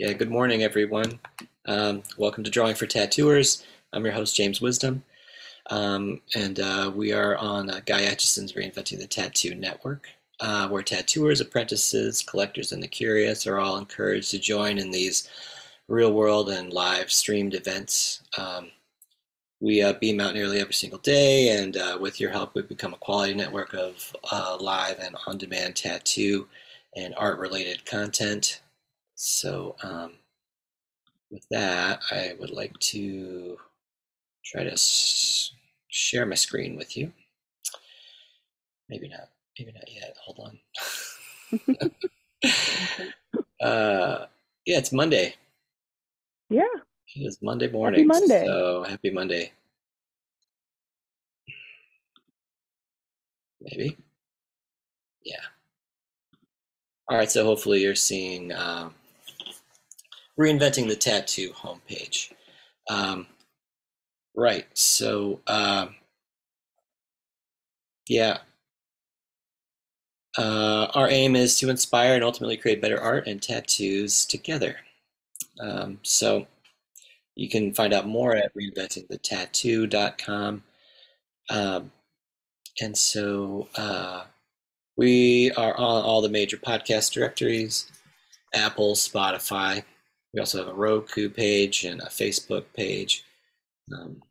Yeah, good morning, everyone. Um, welcome to Drawing for Tattooers. I'm your host, James Wisdom, um, and uh, we are on uh, Guy Aitchison's Reinventing the Tattoo Network, uh, where tattooers, apprentices, collectors, and the curious are all encouraged to join in these real world and live streamed events. Um, we uh, beam out nearly every single day, and uh, with your help, we've become a quality network of uh, live and on demand tattoo and art related content. So, um, with that, I would like to try to s- share my screen with you. Maybe not. Maybe not yet. Hold on. uh, yeah, it's Monday. Yeah. It is Monday morning. Happy Monday. So happy Monday. Maybe. Yeah. All right. So hopefully you're seeing um, reinventing the tattoo homepage. Um, right. So um, yeah. Uh, our aim is to inspire and ultimately create better art and tattoos together. Um, so you can find out more at reinventingthetattoo.com. Um, and so uh, we are on all the major podcast directories Apple, Spotify. We also have a Roku page and a Facebook page. Um,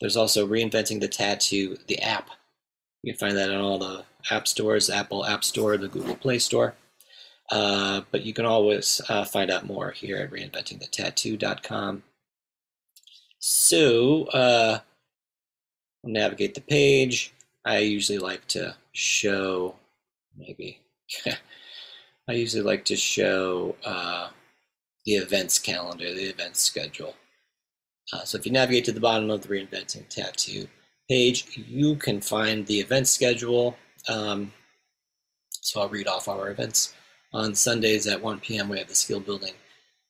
there's also Reinventing the Tattoo, the app. You can find that on all the app stores Apple App Store, the Google Play Store. Uh, but you can always uh, find out more here at reinventingthetattoo.com. So, uh, navigate the page. I usually like to show, maybe, I usually like to show uh, the events calendar, the events schedule. Uh, so if you navigate to the bottom of the Reinventing Tattoo page, you can find the event schedule. Um, so I'll read off our events. On Sundays at 1 p.m., we have the skill building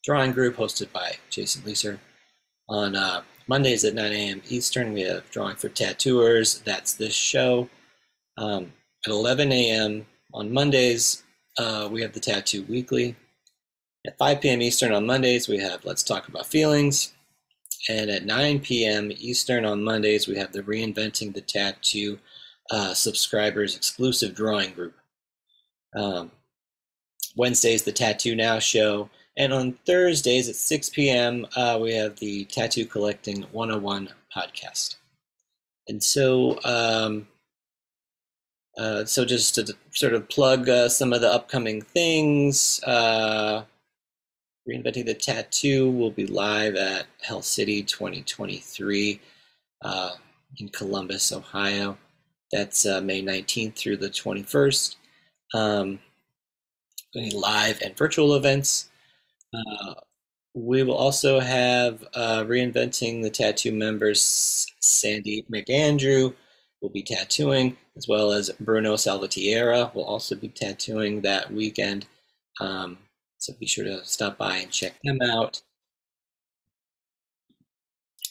drawing group hosted by Jason Leeser. On uh, Mondays at 9 a.m. Eastern, we have drawing for tattooers. That's this show. Um, at 11 a.m. on Mondays, uh, we have the Tattoo Weekly. At 5 p.m. Eastern on Mondays, we have Let's Talk About Feelings. And at 9 p.m. Eastern on Mondays, we have the Reinventing the Tattoo uh, subscribers exclusive drawing group. Um, Wednesdays, the Tattoo Now show. And on Thursdays at 6 p.m., uh, we have the Tattoo Collecting 101 podcast. And so, um, uh, so just to sort of plug uh, some of the upcoming things, uh, Reinventing the Tattoo will be live at Hell City 2023 uh, in Columbus, Ohio. That's uh, May 19th through the 21st. Um, any live and virtual events. Uh, we will also have uh, reinventing the tattoo members. Sandy McAndrew will be tattooing, as well as Bruno Salvatierra will also be tattooing that weekend. Um, so be sure to stop by and check them out.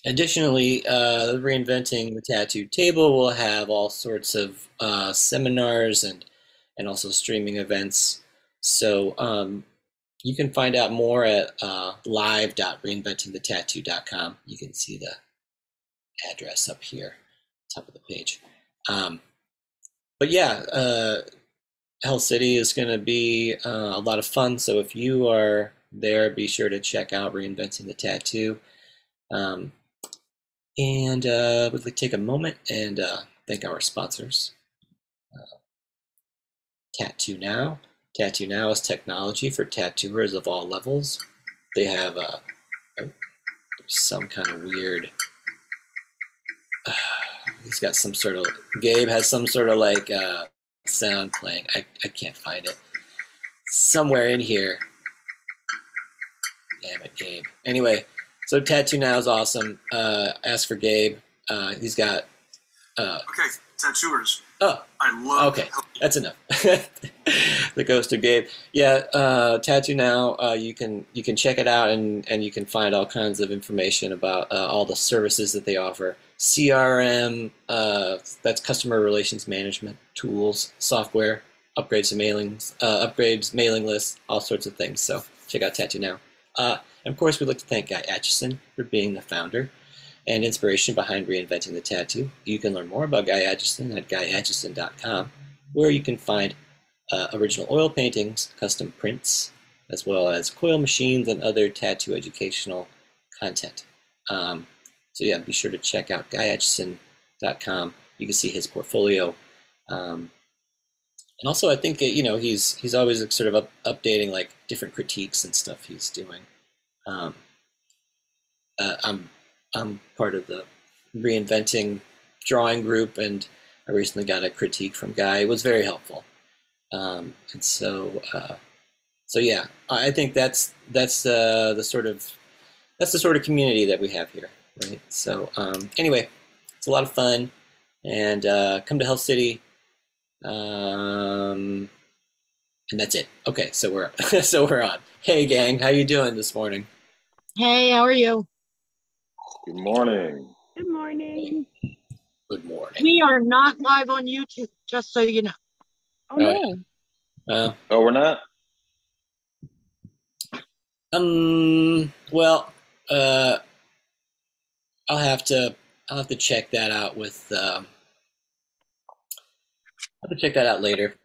Additionally, uh, reinventing the tattoo table will have all sorts of uh, seminars and and also streaming events. So um, you can find out more at uh, live.reinventingthetattoo.com. You can see the address up here, top of the page. Um, but yeah, uh, Hell City is going to be uh, a lot of fun. So if you are there, be sure to check out Reinventing the Tattoo. Um, and uh, we'd like to take a moment and uh, thank our sponsors. Uh, Tattoo Now. Tattoo Now is technology for tattooers of all levels. They have uh, oh, some kind of weird. He's got some sort of. Gabe has some sort of like uh, sound playing. I, I can't find it. Somewhere in here. Damn it, Gabe. Anyway, so Tattoo Now is awesome. Uh, ask for Gabe. Uh, he's got. Uh, Okay, tattooers. oh, I love. Okay, that's enough. the ghost of Gabe. Yeah, uh, Tattoo Now. Uh, you can you can check it out and and you can find all kinds of information about uh, all the services that they offer. CRM. Uh, that's customer relations management tools, software, upgrades to mailings, uh, upgrades, mailing lists, all sorts of things. So check out Tattoo Now. Uh, and of course, we'd like to thank Guy Aitchison for being the founder and inspiration behind reinventing the tattoo. You can learn more about Guy Aitchison at guyaitchison.com, where you can find uh, original oil paintings, custom prints, as well as coil machines and other tattoo educational content. Um, so yeah, be sure to check out guyaitchison.com. You can see his portfolio. Um, and also, I think you know he's he's always sort of up, updating like different critiques and stuff he's doing. Um, uh, I'm I'm part of the reinventing drawing group, and I recently got a critique from Guy. It was very helpful, um, and so uh, so yeah, I think that's that's uh, the sort of that's the sort of community that we have here, right? So um, anyway, it's a lot of fun, and uh, come to Hell City, um, and that's it. Okay, so we're so we're on. Hey, gang, how you doing this morning? Hey, how are you? Good morning. Good morning. Good morning. We are not live on YouTube, just so you know. Oh, no. Uh, oh, we're not. Um. Well, uh, I'll have to. I'll have to check that out with. Uh, I'll have to check that out later.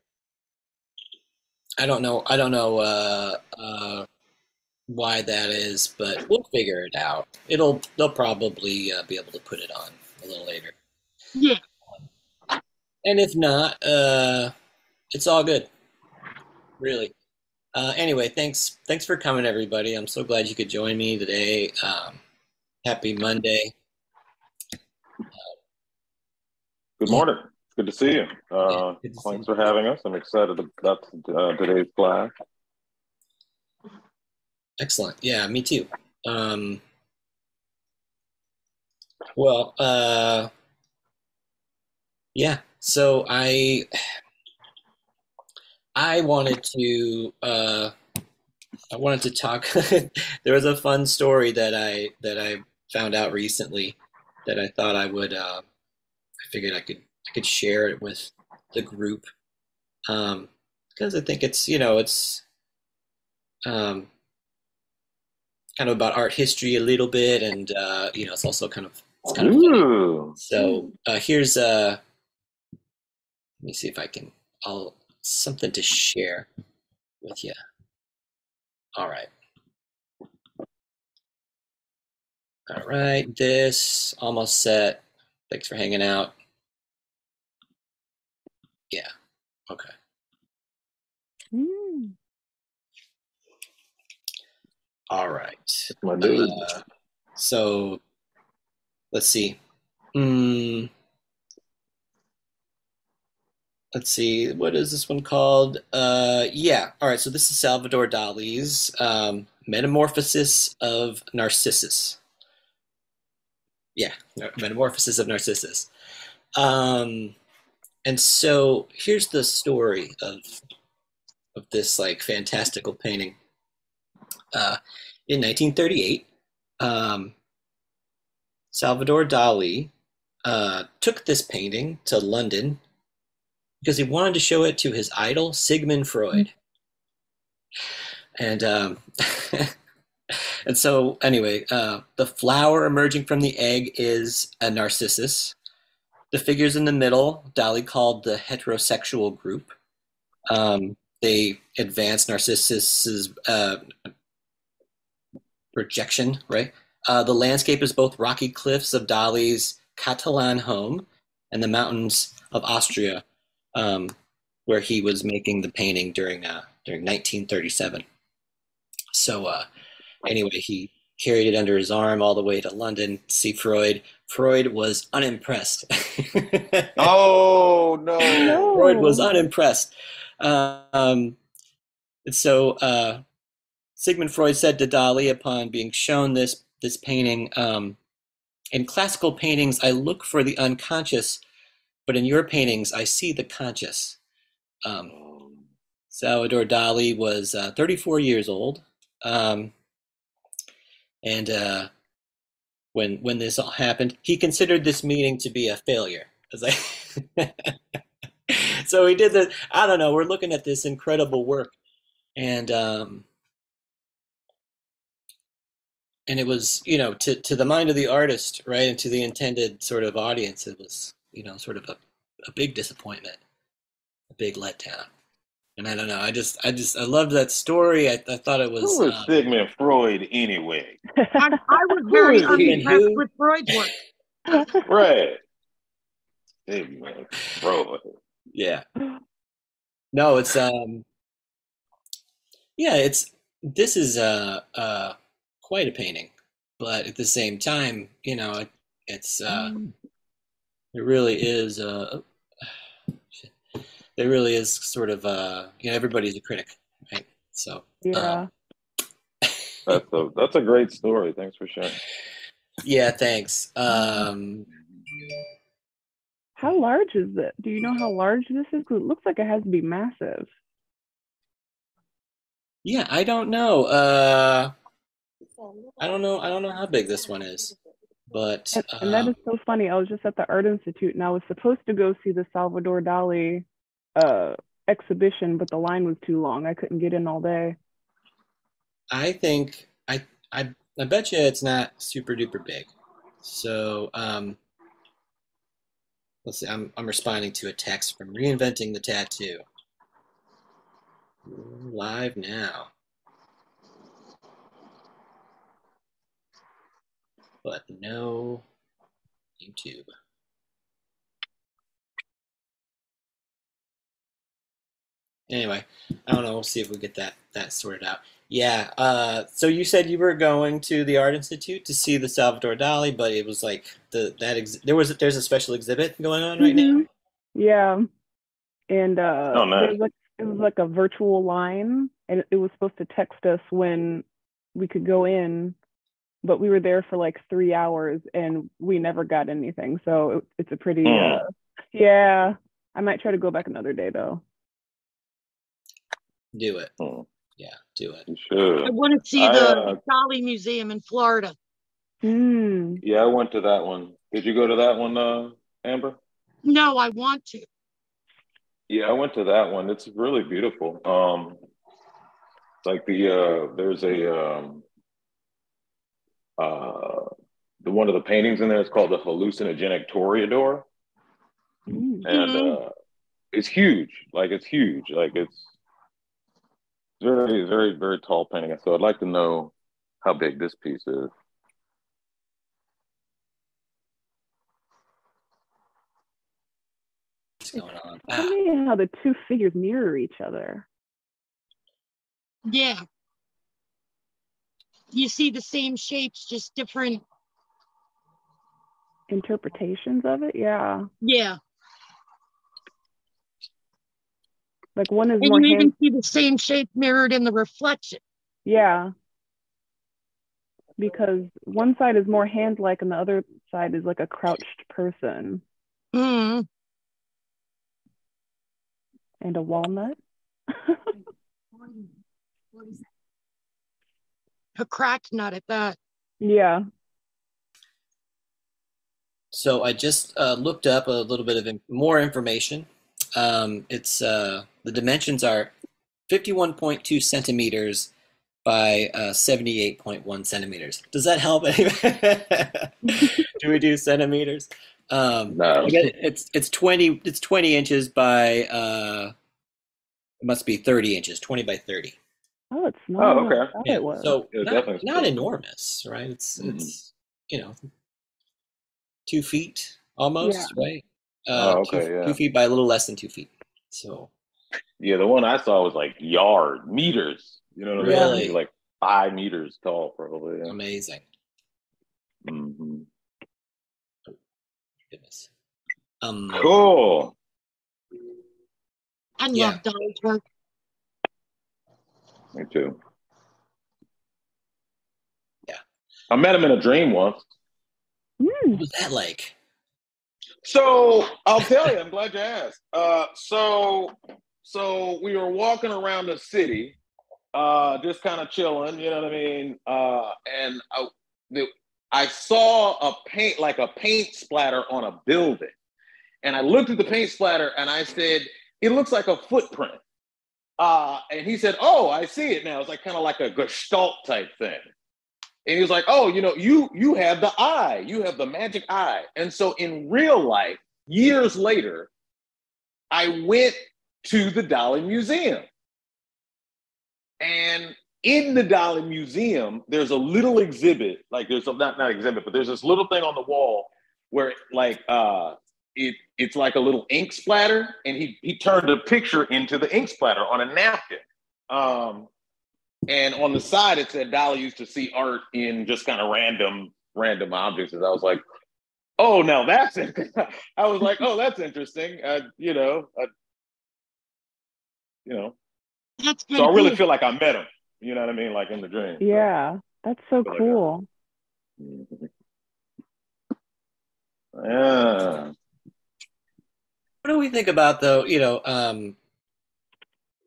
I don't know. I don't know uh, uh, why that is, but we'll figure it out. It'll. They'll probably uh, be able to put it on a little later. Yeah. And if not, uh, it's all good. Really. Uh, anyway, thanks. Thanks for coming, everybody. I'm so glad you could join me today. Um, happy Monday. Good morning. Good to see you. Uh, good to see thanks you. for having us. I'm excited about uh, today's class. Excellent. Yeah, me too. Um, well, uh, yeah. So I I wanted to uh, I wanted to talk. there was a fun story that I that I found out recently that I thought I would. Uh, I figured I could I could share it with the group um, because I think it's you know it's um, kind of about art history a little bit, and uh, you know it's also kind of it's kind of funny. So uh, here's uh, let me see if I can. I'll something to share with you. All right. All right. This almost set. Thanks for hanging out. Yeah. Okay. Mm. All right. My dude. Uh, so let's see. Mm, let's see. What is this one called? Uh, yeah. All right. So this is Salvador Dali's um, Metamorphosis of Narcissus. Yeah, Metamorphosis of Narcissus. Um, and so here's the story of of this like fantastical painting. Uh, in 1938, um, Salvador Dali uh, took this painting to London because he wanted to show it to his idol Sigmund Freud. And um, and so anyway, uh, the flower emerging from the egg is a narcissus. The figures in the middle, Dali called the heterosexual group. Um, they advance Narcissus's uh, projection, right? Uh, the landscape is both rocky cliffs of Dali's Catalan home and the mountains of Austria, um, where he was making the painting during uh, during 1937. So uh, anyway, he carried it under his arm all the way to London to see Freud. Freud was unimpressed. Oh no. No. Freud was unimpressed. Um, so uh, Sigmund Freud said to Dali upon being shown this this painting, um, in classical paintings, I look for the unconscious, but in your paintings, I see the conscious. Um, Salvador Dali was uh, 34 years old, um, and uh, when when this all happened, he considered this meeting to be a failure. Like- so he did the. I don't know. We're looking at this incredible work, and um, and it was you know to to the mind of the artist, right, and to the intended sort of audience, it was you know sort of a, a big disappointment, a big letdown. And I don't know. I just, I just, I loved that story. I, I thought it was. Who is um, Sigmund Freud anyway? I, I was very Who is he? unimpressed with Freud's work. Right. Sigmund Freud. Yeah. No, it's um. Yeah, it's this is uh uh quite a painting, but at the same time, you know, it, it's uh, it really is uh, there really is sort of uh, you know, everybody's a critic, right? So Yeah. That's a that's a great story. Thanks for sharing. yeah, thanks. Um, How large is it? Do you know how large this is? Because it looks like it has to be massive. yeah, I don't know. Uh, I don't know. I don't know how big this one is, but And, and that um, is so funny. I was just at the Art Institute and I was supposed to go see the Salvador Dali uh, exhibition, but the line was too long. I couldn't get in all day. I think I I I bet you it's not super duper big. So um, let's see. I'm I'm responding to a text from reinventing the tattoo. Live now. But no YouTube. Anyway, I don't know. We'll see if we get that that sorted out. Yeah. Uh, so you said you were going to the Art Institute to see the Salvador Dali, but it was like the that ex- there was there's a special exhibit going on right now. Mhm. Yeah. And uh, Oh, nice. there was like, it was like a virtual line, and it, it was supposed to text us when we could go in, but we were there for like three hours and we never got anything. So it, it's a pretty, Hmm. uh, yeah. I might try to go back another day though. Do it. Hmm. Yeah, do it. You I want to see I, the uh, Dali Museum in Florida. Mm. Yeah, I went to that one. Did you go to that one, uh, Amber? No, I want to. Yeah, I went to that one. It's really beautiful. Um, like the uh, there's a um, uh, the one of the paintings in there is called the hallucinogenic toreador, Mm. and Mhm. uh, it's huge. Like it's huge. Like it's very, very, very tall painting. So I'd like to know how big this piece is. What's going on? Tell me how the two figures mirror each other. Yeah. You see the same shapes, just different. Interpretations of it, yeah. Yeah. Like one is And more you hand, even see the same shape mirrored in the reflection. yeah. Because one side is more hand-like and the other side is like a crouched person Mm. and a walnut. A cracked nut at that. yeah. So I just uh, looked up a little bit of in- more information. Um, it's uh, the dimensions are 51.2 centimeters by uh, 78.1 centimeters. Does that help? do we do centimeters? Um, No. I. It's it's 20 it's 20 inches by uh, it must be 30 inches, 20 by 30. Oh, it's smaller Oh, okay. Yeah, it was. so Yeah, not, definitely not enormous, right? It's Mhm. it's you know two feet almost, right? Oh, Uh, okay, two, yeah. two feet by a little less than two feet. So Yeah, the one I saw was like yard meters. You know what I mean? Really? Like five meters tall, probably. Yeah. amazing. Mhm. Goodness. Um, Cool. I Yeah. love Dali's work. Me too. Yeah. I met him in a dream once. Mm. what was that like? So I'll tell you, I'm glad you asked. Uh, so so we were walking around the city, uh, just kind of chilling, you know what I mean? Uh, and I, the, I saw a paint like a paint splatter on a building, and I looked at the paint splatter and I said, "It looks like a footprint." Uh, and he said, "Oh, I see it now. It's like kind of like a gestalt type thing." and he was like, "Oh, you know, you you have the eye, you have the magic eye." And so in real life, years later, I went to the Dali Museum, and in the Dali Museum, there's a little exhibit, like there's a, not not exhibit, but there's this little thing on the wall where like uh it it's like a little ink splatter, and he he turned a picture into the ink splatter on a napkin. Um, and on the side it said Dali used to see art in just kind of random random objects. And I was like, oh, now that's it. I was like, oh, that's interesting. Uh, you know, uh, you know. That's So I really cool. feel like I met him. You know what I mean? Like in the dream. So, Yeah, that's so Feel like cool. mhm. Yeah. What do we think about though? You know, um,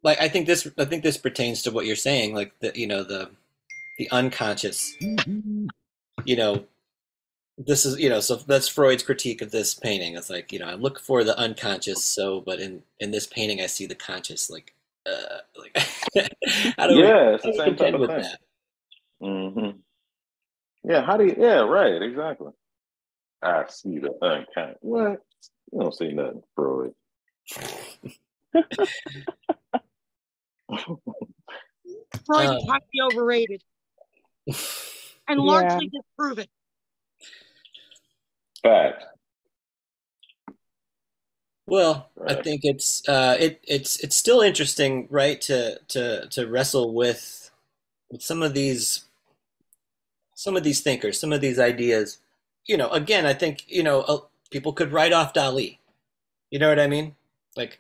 like I think this. I think this pertains to what you're saying. Like the you know the the unconscious. You know, this is you know so that's Freud's critique of this painting. It's like you know I look for the unconscious. So, but in in this painting I see the conscious. Like, uh, like how do we, Yeah, it's the we same type of thing. Mm-hmm. Yeah, how do you? Yeah, right, exactly. I see the unkind. What? You don't see nothing, Freud. Freud Uh. is highly overrated and Yeah. largely disproven. Fact. Well, I think it's uh, it it's it's still interesting, right? To to to wrestle with with some of these some of these thinkers, some of these ideas. You know, again, I think you know uh, people could write off Dali. You know what I mean? Like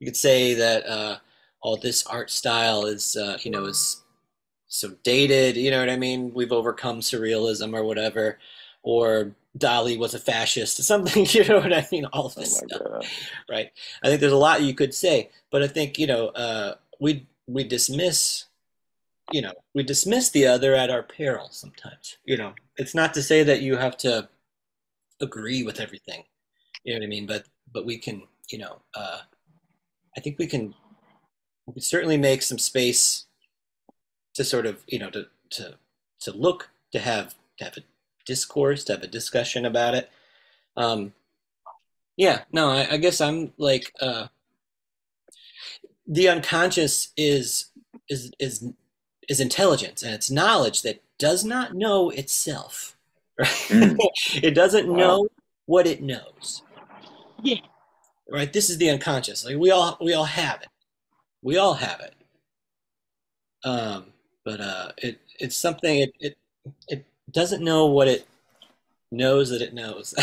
you could say that uh, all this art style is uh, you know is so dated. You know what I mean? We've overcome surrealism or whatever, or Dali was a fascist, something. You know what I mean? All of Oh this my stuff god. right? I think there's a lot you could say, but I think you know uh, we we dismiss, you know, we dismiss the other at our peril sometimes. You know, it's not to say that you have to agree with everything. You know what I mean? But but we can, you know, uh, I think we can we can certainly make some space to sort of you know to to to look to have to have a discourse to have a discussion about it. Um, yeah, no, I, I guess I'm like uh, the unconscious is is is is intelligence and it's knowledge that does not know itself. Right? Mm. it doesn't Wow. know what it knows. Yeah. Right. This is the unconscious. Like we all we all have it. We all have it. Um, but uh, it it's something it it it doesn't know what it knows that it knows.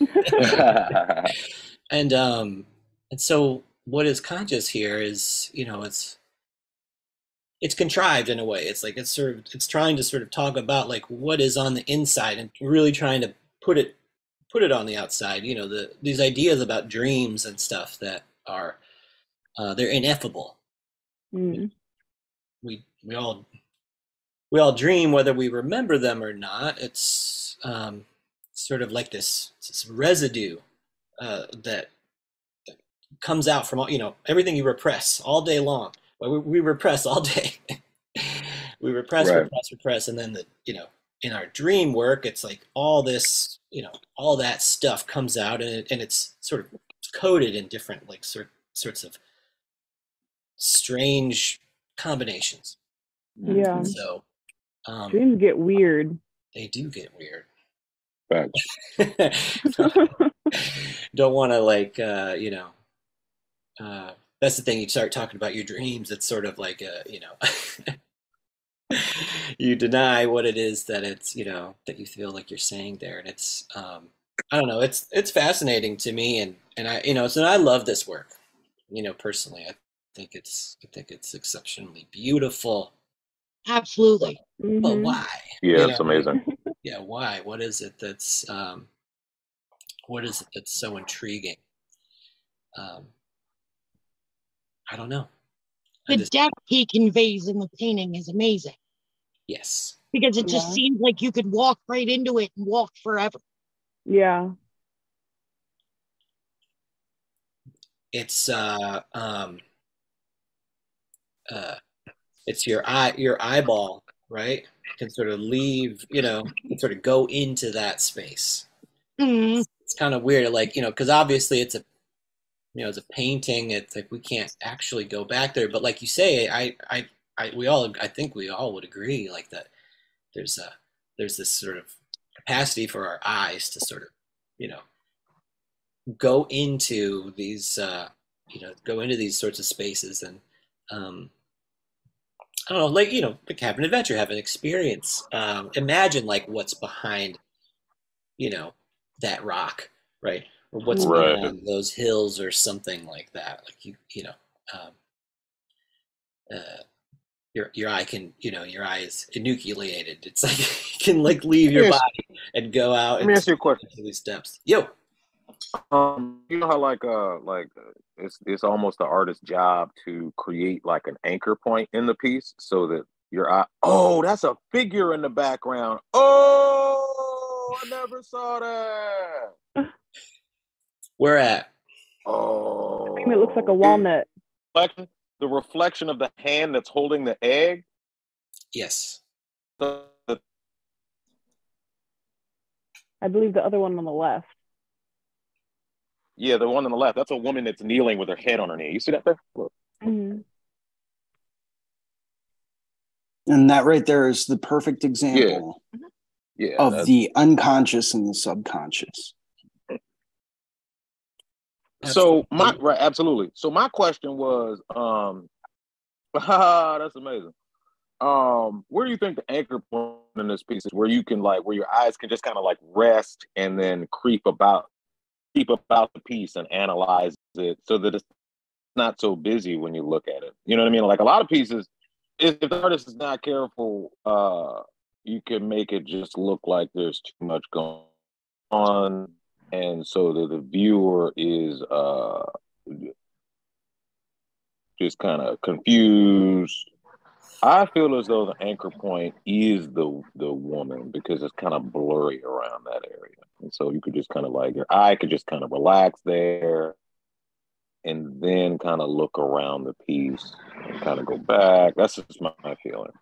and um and so what is conscious here is you know it's it's contrived in a way it's like it's sort of it's trying to sort of talk about like what is on the inside and really trying to put it put it on the outside you know the these ideas about dreams and stuff that are uh, they're ineffable Mm. we we all we all dream whether we remember them or not it's um sort of like this this residue uh, that that comes out from all you know everything you repress all day long well, we, we repress all day we repress Right. repress repress and then the you know in our dream work it's like all this you know all that stuff comes out and, it, and it's sort of coded in different like sort sorts of strange combinations Yeah. so um, Dreams get weird. they do get weird Fact. don't want to like uh, you know uh, that's the thing you start talking about your dreams it's sort of like a you know you deny what it is that it's you know that you feel like you're saying there and it's um, i don't know it's it's fascinating to me and and i you know so i love this work you know personally i think it's i think it's exceptionally beautiful Absolutely. but Mhm. why Yeah, You it's know? amazing. yeah why what is it that's um what is it that's so intriguing um i don't know I The just, depth he conveys in the painting is amazing yes because it just Yeah. seems like you could walk right into it and walk forever. Yeah. it's uh um uh it's your eye your eyeball right can sort of leave, you know, can sort of go into that space. Mm, It's kind of weird, like you know, because obviously it's a, you know, it's a painting. It's like we can't actually go back there. But like you say, I, I, I, we all, I think we all would agree, like that. There's a, there's this sort of capacity for our eyes to sort of, you know, go into these, uh, you know, go into these sorts of spaces and, um, I don't know, like you know, like have an adventure, have an experience. Um, imagine like what's behind, you know, that rock, right? Or what's Right. behind those hills or something like that. Like you, you know, um, uh, your your eye can, you know, your eye is enucleated. It's like it can like leave your body and go out Let me ask you a question. into these depths. Yo, Um, you know how like uh like uh, it's it's almost the artist's job to create like an anchor point in the piece so that your eye. Oh, that's a figure in the background. Oh, I never saw that. we're at Oh, I mean, it looks like a walnut. Reflection- The reflection of the hand that's holding the egg. yes. The, the, I believe the other one on the left. Yeah, the one on the left. That's a woman that's kneeling with her head on her knee. You see that there? Look. Mhm. And that right there is the perfect example Yeah. of that's- the unconscious and the subconscious. So my Absolutely. right, absolutely. So my question was, um, that's amazing. Um, where do you think the anchor point in this piece is? Where you can like, where your eyes can just kind of like rest and then creep about, creep about the piece and analyze it, so that it's not so busy when you look at it. You know what I mean? Like a lot of pieces, if if the artist is not careful, uh, you can make it just look like there's too much going on and so that the viewer is uh just kind of confused i feel as though the anchor point is the the woman because it's kind of blurry around that area. And so you could just kind of like your eye could just kind of relax there and then kind of look around the piece and kind of go back. That's just my, my feeling.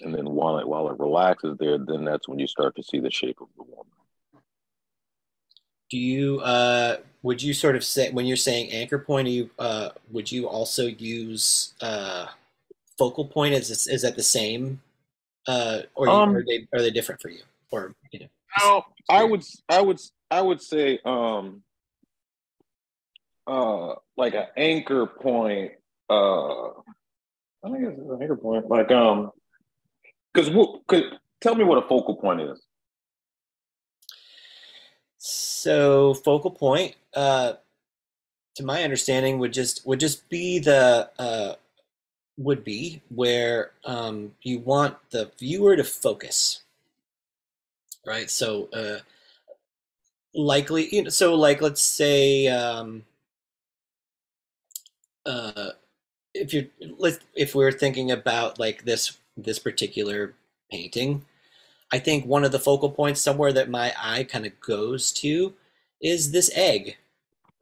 And then while it while it relaxes there then that's when you start to see the shape of the woman Do you uh would you sort of say when you're saying anchor point, you uh would you also use uh focal point? Is this, is that the same? Uh or you, Um, are they are they different for you? Or you know No, I would, I would, I would say, um, uh, like an anchor point. Uh, I think it's an anchor point. Like, um, because could tell me what a focal point is. So focal point, uh, to my understanding, would just would just be the uh, would be where um, you want the viewer to focus, right? So uh, likely, you know, so like let's say um, uh, if you're let if we're thinking about like this this particular painting, I think one of the focal points somewhere that my eye kind of goes to is this egg,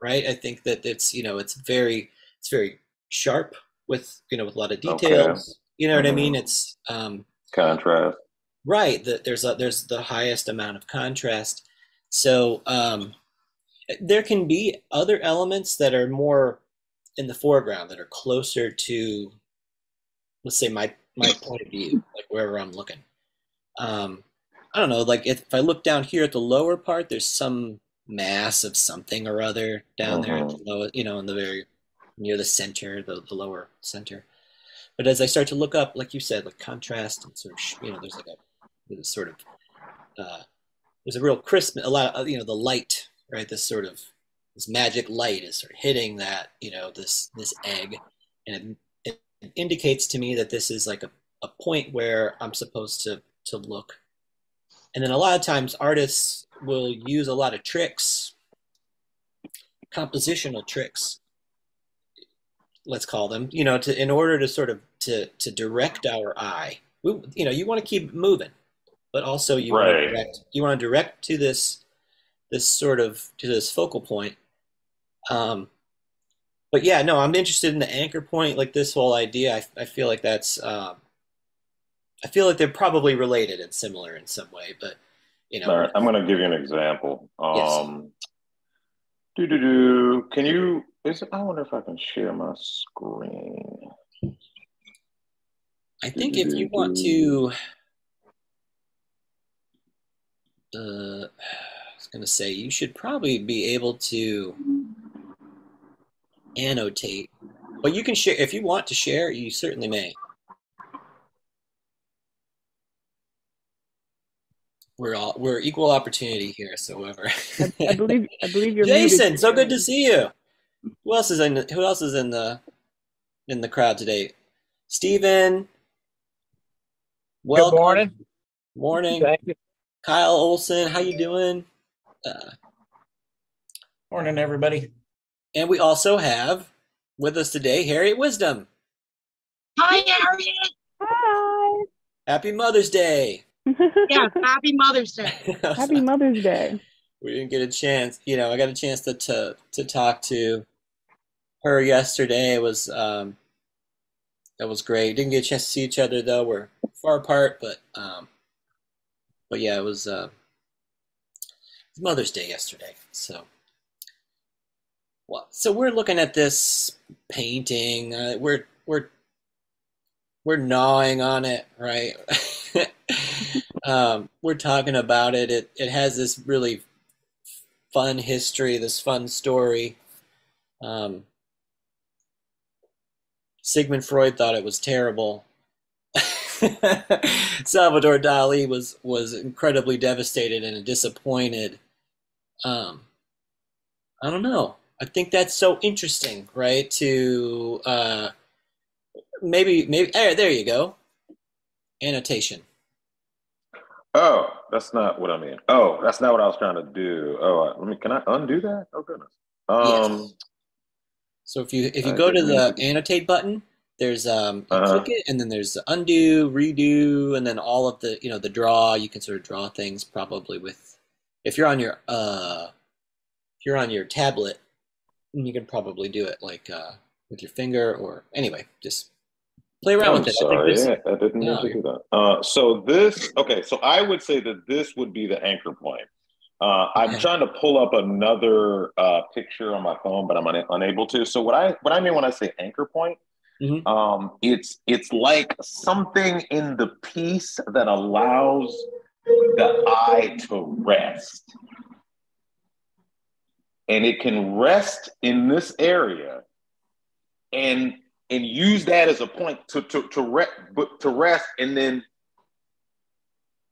right? I think that it's you know it's very it's very sharp with you know with a lot of Okay. details. You know what I mean? Mhm. It's um, Contrast. right that there's a, there's the highest amount of contrast. So um, there can be other elements that are more in the foreground that are closer to let's say my my point of view, like wherever I'm looking. Um, I don't know, like if, if I look down here at the lower part, there's some mass of something or other down there at the low, you know, in the very near the center, the, the lower center. But as I start to look up, like you said, like contrast and sort of, you know, there's like a there's sort of uh, there's a real crisp, a lot of you know the light, right? This sort of this magic light is sort of hitting that, you know, this this egg, and it, it indicates to me that this is like a, a point where I'm supposed to to look. And then a lot of times artists will use a lot of tricks, compositional tricks, let's call them, you know, to in order to sort of to to direct our eye. We, you know, you want to keep moving, but also you want to direct you want to direct to this this sort of to this focal point. Um, but yeah, no, I'm interested in the anchor point, like this whole idea. I, I feel like that's um, I feel like they're probably related and similar in some way, but you know, All right, I'm going to give you an example. Yes. Um, do do do. Can you? Is it, I wonder if I can share my screen. I think if you want to, uh, I was gonna say you should probably be able to annotate. But you can share if you want to share. You certainly may. We're all we're equal opportunity here, so whoever. I, I believe I believe you're Jason, muted. so good to see you. Who else is in? Who else is in the in the crowd today? Steven. Welcome. Good morning. Morning. Thank you. Kyle Olson, how you doing? Uh, Morning, everybody. and we also have with us today Harriet Wisdom. Hi, Harriet. Hi. Happy Mother's Day. Yeah, happy Mother's Day. Happy Mother's Day. we didn't get a chance. You know, I got a chance to to, to talk to her yesterday. It was um, that was great. Didn't get a chance to see each other though. We're far apart, but um, but yeah, it was uh, it was Mother's Day yesterday. So, well, so we're looking at this painting. Uh, we're we're we're gnawing on it, right? um, we're talking about it. It it has this really fun history, this fun story. Um, Sigmund Freud thought it was terrible. Salvador Dali was was incredibly devastated and disappointed. Um, I don't know. I think that's so interesting, right? To uh, maybe maybe there, there you go. Annotation. Oh, that's not what I mean. Oh, that's not what I was trying to do. Oh, I- let me. Can I undo that? Oh goodness. Um. Yes. So if you if you I go to the mean annotate button, there's um Uh-huh. click it and then there's undo, redo, and then all of the you know the draw. You can sort of draw things probably with if you're on your uh if you're on your tablet, you can probably do it like uh with your finger or anyway, just play around I'm with it. sorry. I think Yeah, I didn't mean to do that. Uh, so this, okay, so I would say that this would be the anchor point. Uh, I'm trying to pull up another uh, picture on my phone, but I'm una- unable to. So what I what I mean when I say anchor point, Mhm. um, it's it's like something in the piece that allows the eye to rest, and it can rest in this area, and and use that as a point to to to, re- but to rest, and then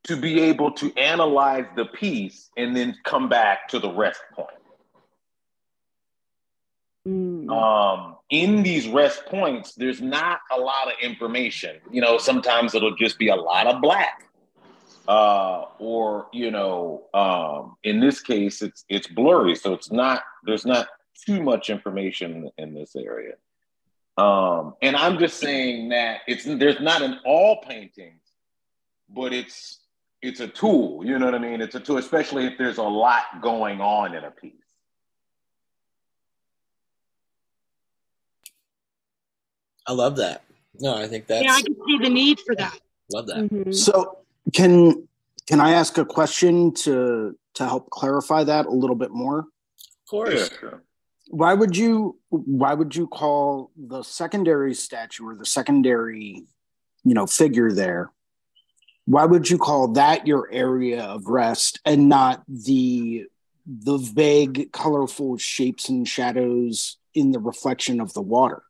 to be able to analyze the piece and then come back to the rest point. Mm. Um, in these rest points, there's not a lot of information. You know, sometimes it'll just be a lot of black. Uh, or you know, um, in this case, it's it's blurry, so it's not there's not too much information in this area. Um, and I'm just saying that it's there's not in all paintings, but it's it's a tool. You know what I mean? It's a tool, especially if there's a lot going on in a piece. I love that. No, I think that's Yeah, I can see the need for that. love that. Mhm. So can can I ask a question to to help clarify that a little bit more? Of course. sure. Why would you why would you call the secondary statue or the secondary, you know, figure there? Why would you call that your area of rest and not the the vague, colorful shapes and shadows in the reflection of the water?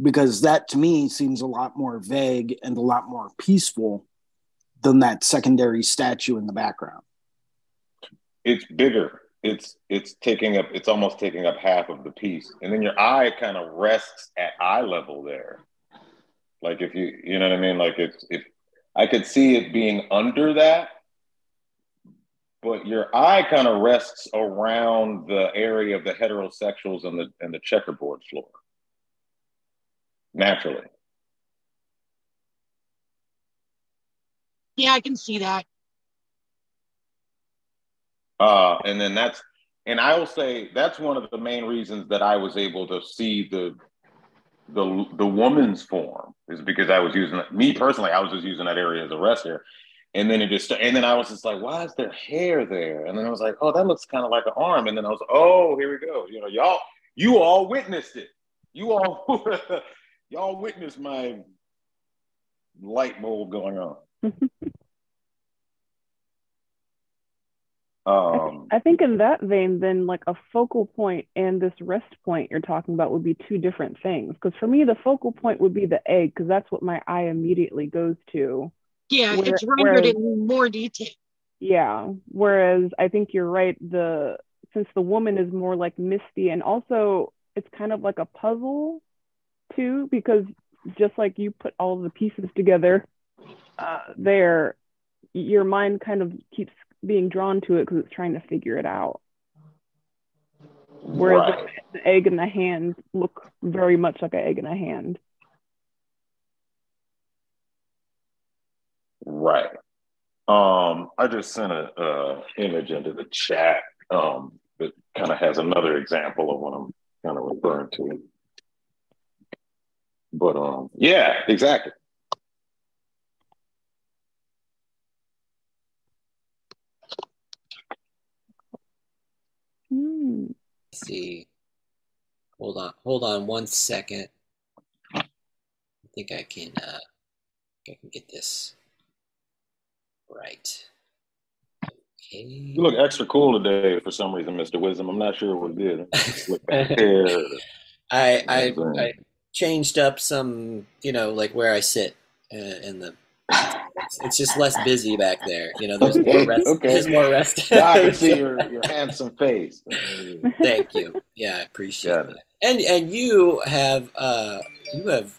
Because that to me seems a lot more vague and a lot more peaceful than that secondary statue in the background. It's bigger. It's it's taking up. It's almost taking up half of the piece, and then your eye kind of rests at eye level there. Like if you you know what I mean. Like it's if I could see it being under that, but your eye kind of rests around the area of the heterosexuals and the and the checkerboard floor naturally. Yeah, I can see that. Uh, and then that's, and I will say that's one of the main reasons that I was able to see the the the woman's form is because I was using me personally. I was just using that area as a rest area, and then it just and then I was just like, why is there hair there? And then I was like, oh, that looks kind of like an arm. And then I was, oh, here we go. You know, y'all, you all witnessed it. You all, y'all witnessed my light bulb going on. Um, I think in that vein, then like a focal point and this rest point you're talking about would be two different things. Because for me, the focal point would be the egg, because that's what my eye immediately goes to. Yeah, Where- it's rendered whereas- in more detail. Yeah. Whereas I think you're right. The since the woman is more like misty, and also it's kind of like a puzzle too, because just like you put all the pieces together uh, there, your mind kind of keeps being drawn to it because it's trying to figure it out. Whereas right. the egg in the hand look very much like an egg in a hand. Right. Um, I just sent a uh, image into the chat um, that kind of has another example of what I'm kind of referring to. But um, yeah, exactly. Hmm. Let's see. Hold on. Hold on one second. I think I can. Uh, I can get this right. Okay. You look extra cool today for some reason, Mr. Wisdom. I'm not sure what did. Slick back hair. I I You know what I'm I changed up some, you know, like where I sit uh, in the. It's just less busy back there. You know, there's Okay, more rest. okay. There's more rest. Now I can see your, your handsome face. Thank you. Yeah, I appreciate Got that. it. And and you have uh you have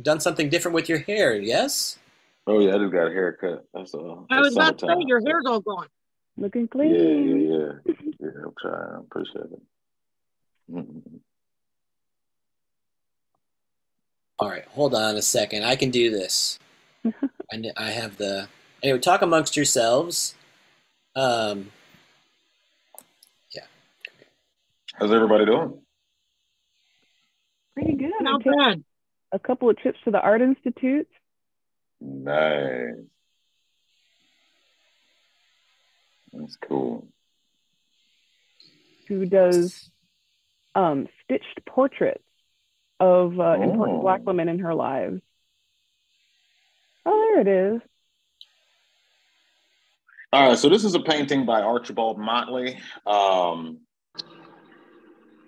done something different with your hair, yes? Oh yeah, I just got a haircut. That's all. I was about to say your hair's all gone. Looking clean. yeah, yeah. Yeah, I'm trying. I appreciate it. Mhm. All right, hold on a second. I can do this. I, I have the anyway. Talk amongst yourselves. Um, yeah. How's everybody doing? Pretty good. Not Take bad. A couple of trips to the Art Institute. Nice. That's cool. who does um, stitched portraits of uh, important Oh. Black women in her lives. Oh, there it is. All right, so this is a painting by Archibald Motley. Um,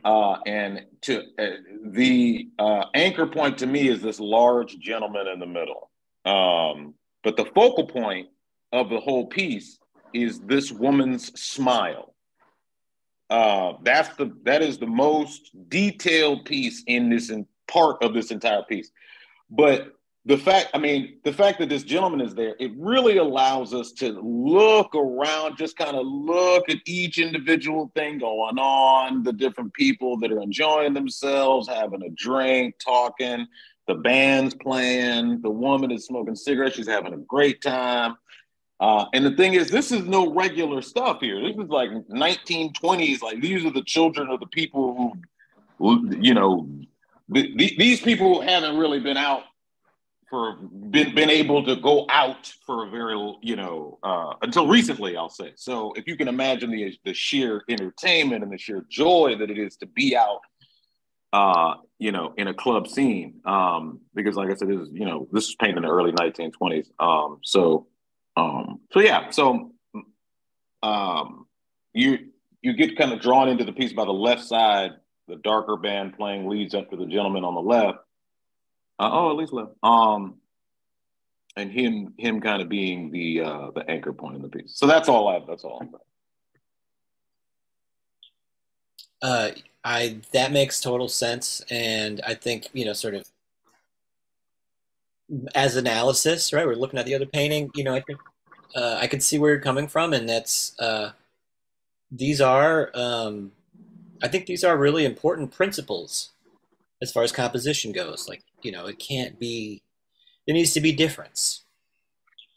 uh, and to uh, the uh, anchor point to me is this large gentleman in the middle. Um, but the focal point of the whole piece is this woman's smile. Uh, that's the that is the most detailed piece in this in part of this entire piece. But the fact, I mean, the fact that this gentleman is there, it really allows us to look around, just kind of look at each individual thing going on, the different people that are enjoying themselves, having a drink, talking, the band's playing, the woman is smoking cigarettes, she's having a great time. Uh, and the thing is, this is no regular stuff here. This is like 1920s. Like these are the children of the people who, you know, th- th- these people haven't really been out for been been able to go out for a very you know uh, until recently I'll say. So if you can imagine the the sheer entertainment and the sheer joy that it is to be out uh you know in a club scene um because like I said this is you know this is painted in the early 1920s um so um so yeah so um you you get kind of drawn into the piece by the left side the darker band playing leads up to the gentleman on the left uh, oh, at least left. Um, and him, him kind of being the uh, the anchor point in the piece. So that's all I. That's all. Uh, I that makes total sense, and I think you know, sort of as analysis, right? We're looking at the other painting. You know, I think uh, I could see where you're coming from, and that's uh, these are. Um, I think these are really important principles as far as composition goes. Like, you know, it can't be. There needs to be difference.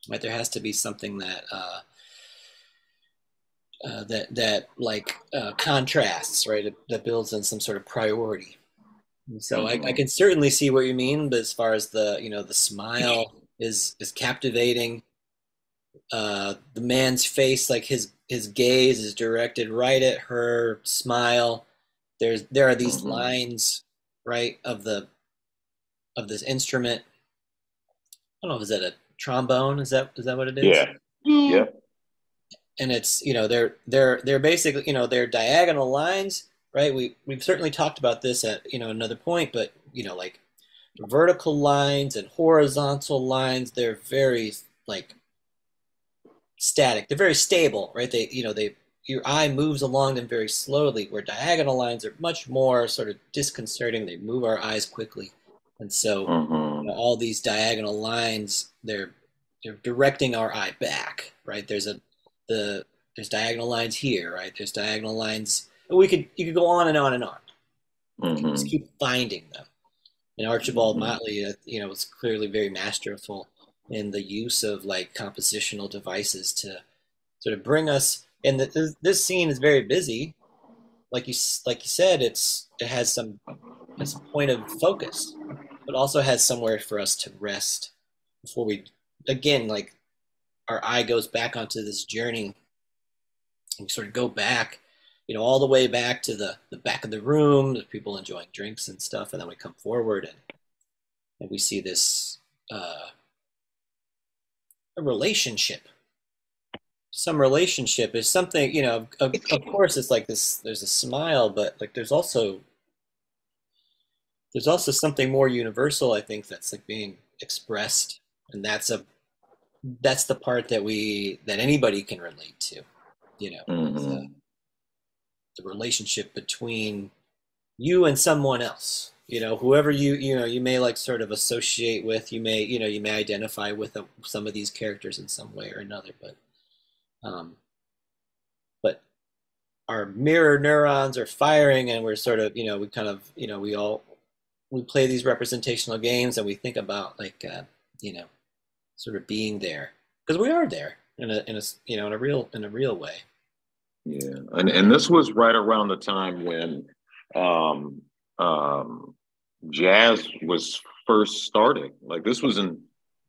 Right? There has to be something that. Uh, uh, that that like uh, contrasts, right? That builds in some sort of priority. So I, I can certainly see what you mean, but as far as the you know the smile is is captivating. Uh, the man's face, like his his gaze, is directed right at her smile. There's there are these Mhm. lines, right, of the of this instrument. I don't know, is that a trombone? Is that is that what it is? Yeah. Mm. Yeah. and it's you know they're they're they're basically you know they're diagonal lines right we we've certainly talked about this at you know another point but you know like vertical lines and horizontal lines they're very like static they're very stable right they you know they your eye moves along them very slowly where diagonal lines are much more sort of disconcerting they move our eyes quickly and so Mhm. you know, all these diagonal lines they're they're directing our eye back right? There's a the there's diagonal lines here right? There's diagonal lines. And we could you could go on and on and on. Mhm. just keep finding them. And archibald Mhm. motley uh, you know was clearly very masterful in the use of like compositional devices to sort of bring us and the, this, this scene is very busy. Like you like you said it's it has some has a point of focus but also has somewhere for us to rest before we again like our eye goes back onto this journey and sort of go back you know all the way back to the the back of the room the people enjoying drinks and stuff and then we come forward and and we see this uh a relationship. Some relationship is something you know of, of course it's like this there's a smile but like there's also there's also something more universal i think that's like being expressed and that's a that's the part that we that anybody can relate to you know Mhm. the, the relationship between you and someone else you know whoever you you know you may like sort of associate with you may you know you may identify with a, some of these characters in some way or another but um but our mirror neurons are firing and we're sort of you know we kind of you know we all we play these representational games and we think about like uh, you know sort of being there because we are there in a in a s- you know in a real in a real way Yeah, and and this was right around the time when um, um, jazz was first starting. Like this was in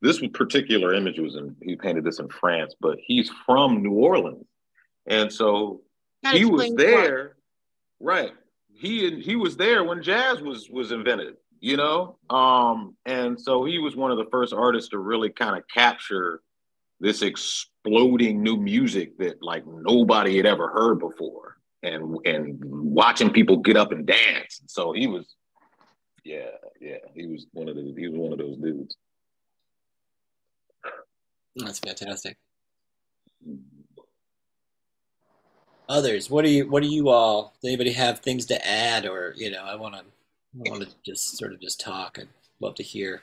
this particular image was in he painted this in France, but he's from New Orleans, and so That he was explains why. there, right? He and he was there when jazz was was invented, you know, um, and so he was one of the first artists to really kind of capture this exploding new music that like nobody had ever heard before and and watching people get up and dance. So he was yeah yeah he was one of the he was one of those dudes. That's fantastic others what do you what do you all does anybody have things to add or you know i want to i want to just sort of just talk and love to hear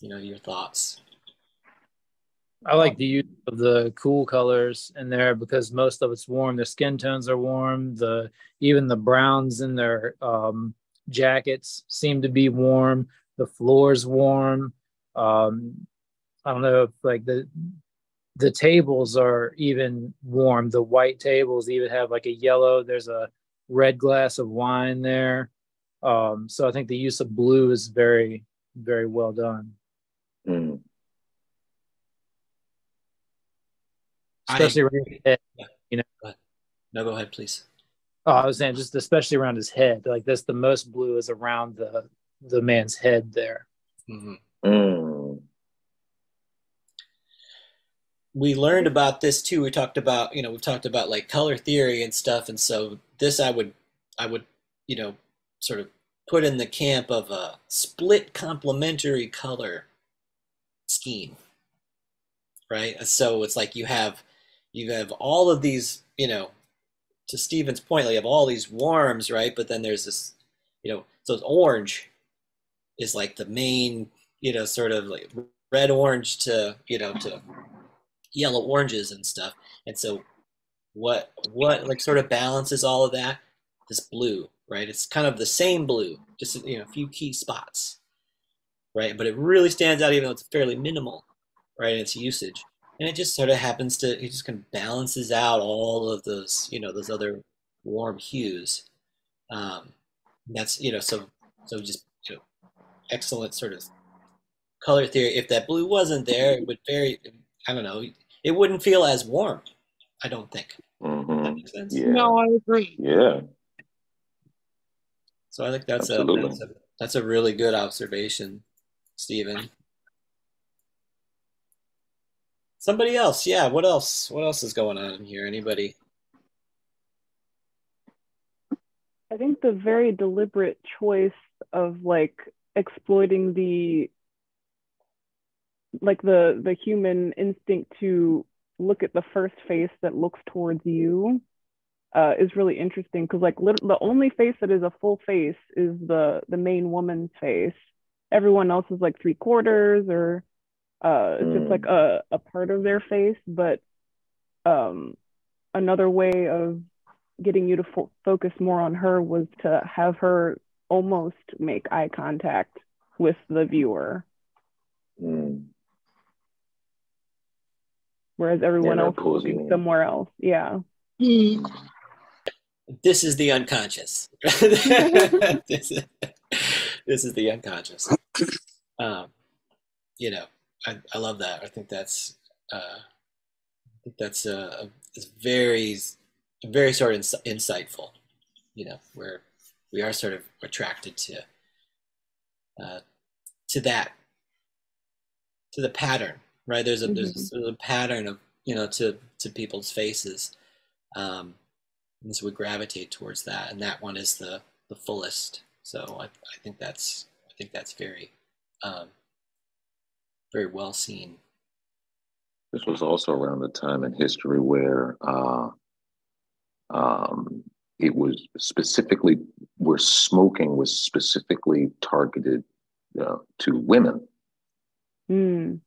you know your thoughts I like the use of the cool colors in there because most of it's warm. The skin tones are warm. The even the browns in their um, jackets seem to be warm. The floor's warm. Um, I don't know if like the the tables are even warm. The white tables even have like a yellow. There's a red glass of wine there. Um, so I think the use of blue is very very well done. Mm. especially around his head. no go ahead please Oh, I was saying just especially around his head. Like this, the most blue is around the the man's head there. hmm Mm. We learned about this too. We talked about you know we've talked about like color theory and stuff. And so this i would i would you know sort of put in the camp of a split complementary color scheme right? So it's like you have you have all of these you know to Stephen's point like you have all these warms right? But then there's this you know so it's orange is like the main you know sort of like red orange to you know to yellow oranges and stuff. And so what what like sort of balances all of that this blue right? It's kind of the same blue just you know a few key spots right? But it really stands out even though it's fairly minimal right in its usage. And it just sort of happens to it just kind of balances out all of those you know those other warm hues. Um, that's you know so so just you know, excellent sort of color theory. If that blue wasn't there, it would very, I don't know, it wouldn't feel as warm. I don't think. Mhm. That makes sense. Yeah. No, I agree. Yeah. So I think that's a, that's a that's a really good observation, Stephen. Somebody else, yeah. What else? What else is going on here? Anybody? I think the very deliberate choice of like exploiting the like the the human instinct to look at the first face that looks towards you uh, is really interesting because like lit- the only face that is a full face is the the main woman's face. Everyone else is like three quarters or uh, it's just Mm. like a, a part of their face. But um, another way of getting you to fo- focus more on her was to have her almost make eye contact with the viewer, Mm. Whereas everyone that else is pulls you somewhere else. Yeah. This is the unconscious. this, is, this is the unconscious. Um, you know, I, I love that. I think that's uh, I think that's uh, it's very very sort of ins- insightful. You know, where we are sort of attracted to uh, to that to the pattern, right? There's a there's, there's a pattern of you know to to people's faces. Um, and so we gravitate towards that, and that one is the the fullest. So I, I think that's I think that's very um, very well seen. This was also around the time in history where uh, um, it was specifically where smoking was specifically targeted uh, to women. Mm.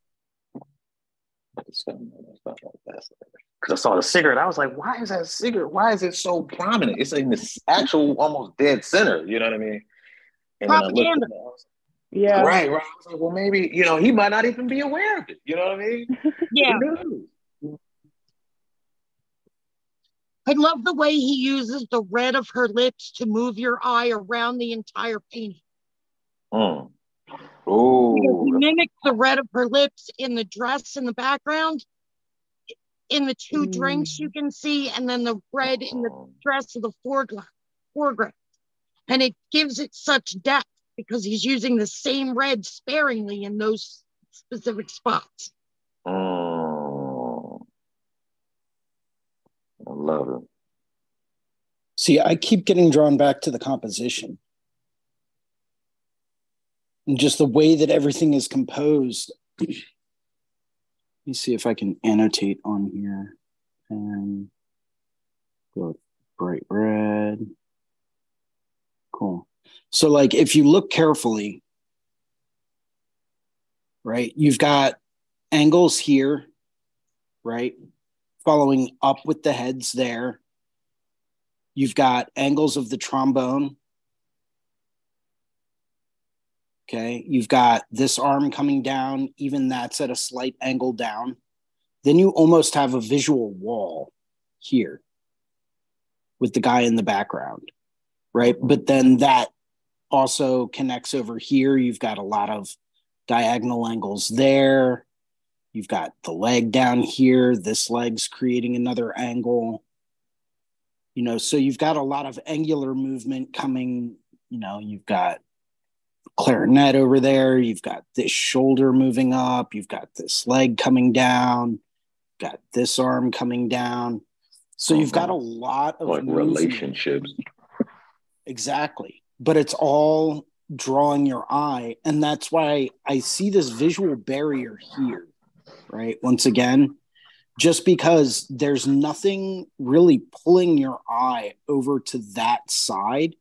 Because I saw the cigarette, I was like, "Why is that cigarette? Why is it so prominent? It's in this actual almost dead center." You know what I mean? And then I looked I Yeah. right, right. I was like, "Well, maybe you know he might not even be aware of it." You know what I mean? Yeah. I love the way he uses the red of her lips to move your eye around the entire painting. Mm. Because he Oh, mimics the red of her lips in the dress in the background, in the two Mm. drinks you can see, and then the red in the dress of the foreground. foreground. And it gives it such depth because he's using the same red sparingly in those specific spots. Oh, I love it. See, I keep getting drawn back to the composition. And just the way that everything is composed. Let me see if I can annotate on here. And go bright red. Cool. So, like, if you look carefully, right, you've got angles here, right, following up with the heads there. You've got angles of the trombone. Okay. You've got this arm coming down, even that's at a slight angle down. Then you almost have a visual wall here with the guy in the background. Right. But then that also connects over here. You've got a lot of diagonal angles there. You've got the leg down here. This leg's creating another angle you know so you've got a lot of angular movement coming you know you've got clarinet over there you've got this shoulder moving up you've got this leg coming down got this arm coming down so oh, you've got a lot of Like movement. relationships. Exactly. But it's all drawing your eye. And that's why I see this visual barrier here, right? Once again, just because there's nothing really pulling your eye over to that side,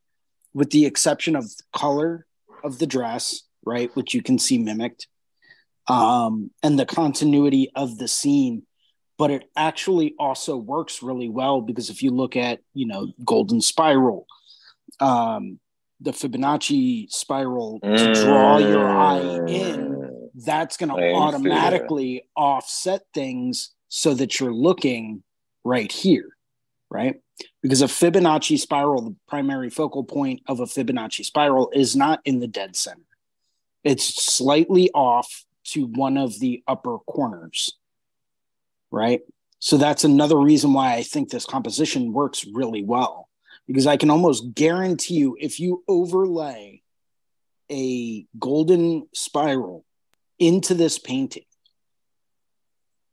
with the exception of color of the dress, right? Which you can see mimicked, um, and the continuity of the scene. But it actually also works really well because if you look at, you know, Golden Spiral, um, the Fibonacci spiral to draw your eye in, Mm. that's going to automatically offset things so that you're looking right here, right? because a Fibonacci spiral, the primary focal point of a Fibonacci spiral, is not in the dead center. It's slightly off to one of the upper corners, right? So that's another reason why I think this composition works really well because I can almost guarantee you if you overlay a golden spiral into this painting,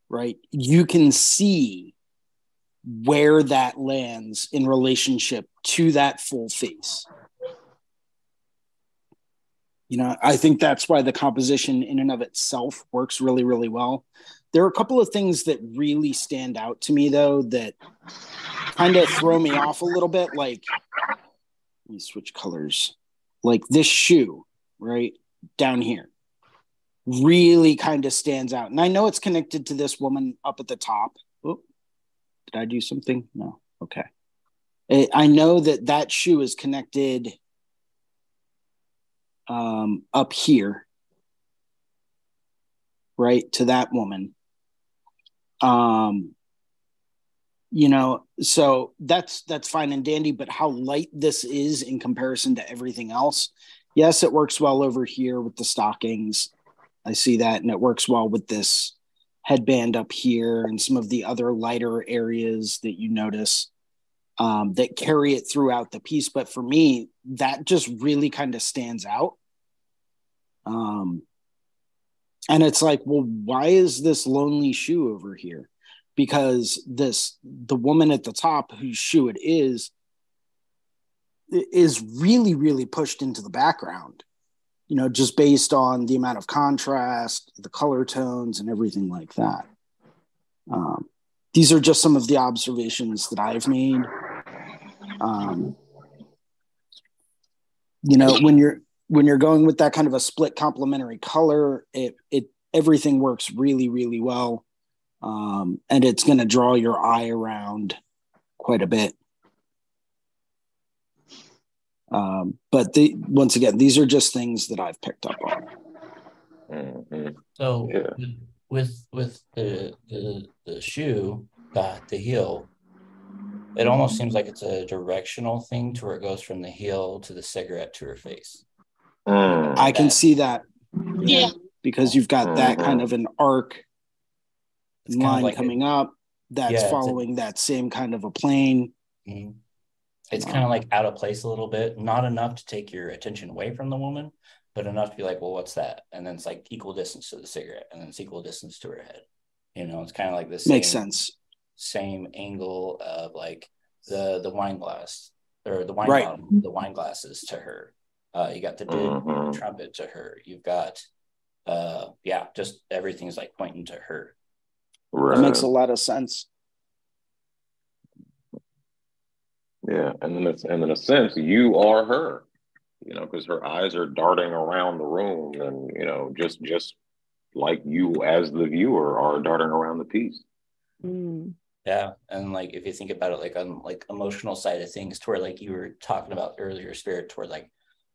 right, you can see where that lands in relationship to that full face. You know, I think that's why the composition in and of itself works really, really well. There are a couple of things that really stand out to me, though, that kind of throw me off a little bit. Like, let me switch colors. Like this shoe, right down here, really kind of stands out. And I know it's connected to this woman up at the top. Did I do something? No. Okay. I know that that shoe is connected um, up here, right, to that woman. Um, you know, so that's that's fine and dandy. But how light this is in comparison to everything else, yes, it works well over here with the stockings. I see that, and it works well with this headband up here and some of the other lighter areas that you notice um, that carry it throughout the piece. But for me, that just really kind of stands out. Um, and it's like, well, why is this lonely shoe over here? Because this the woman at the top whose shoe it is is really, really pushed into the background you know, just based on the amount of contrast, the color tones, and everything like that. Um, these are just some of the observations that I've made. Um, you know, when you're when you're going with that kind of a split complementary color, it it everything works really really well, um, and it's going to draw your eye around quite a bit. Um, but the, once again, these are just things that I've picked up on. Mm-hmm. So yeah. with with the, the the shoe, the the heel, it almost seems like it's a directional thing to where it goes from the heel to the cigarette to her face. Mm. I can see that. Yeah. Because you've got that mm-hmm. kind of an arc line like coming a, up that's yeah, following a, that same kind of a plane. Mm-hmm it's kind of like out of place a little bit, not enough to take your attention away from the woman, but enough to be like, well, what's that? And then it's like equal distance to the cigarette, and then it's equal distance to her head. You know, it's kind of like this makes sense. Same angle of like the the wine glass or the wine right. bottom, the wine glasses to her. Uh, you got the mm-hmm. trumpet to her. You've got, uh, yeah, just everything's like pointing to her. Right. That makes a lot of sense. Yeah, and then it's and in a sense, you are her, you know, because her eyes are darting around the room, and you know, just just like you as the viewer are darting around the piece. Mm. Yeah, and like if you think about it, like on like emotional side of things, toward like you were talking about earlier, spirit toward like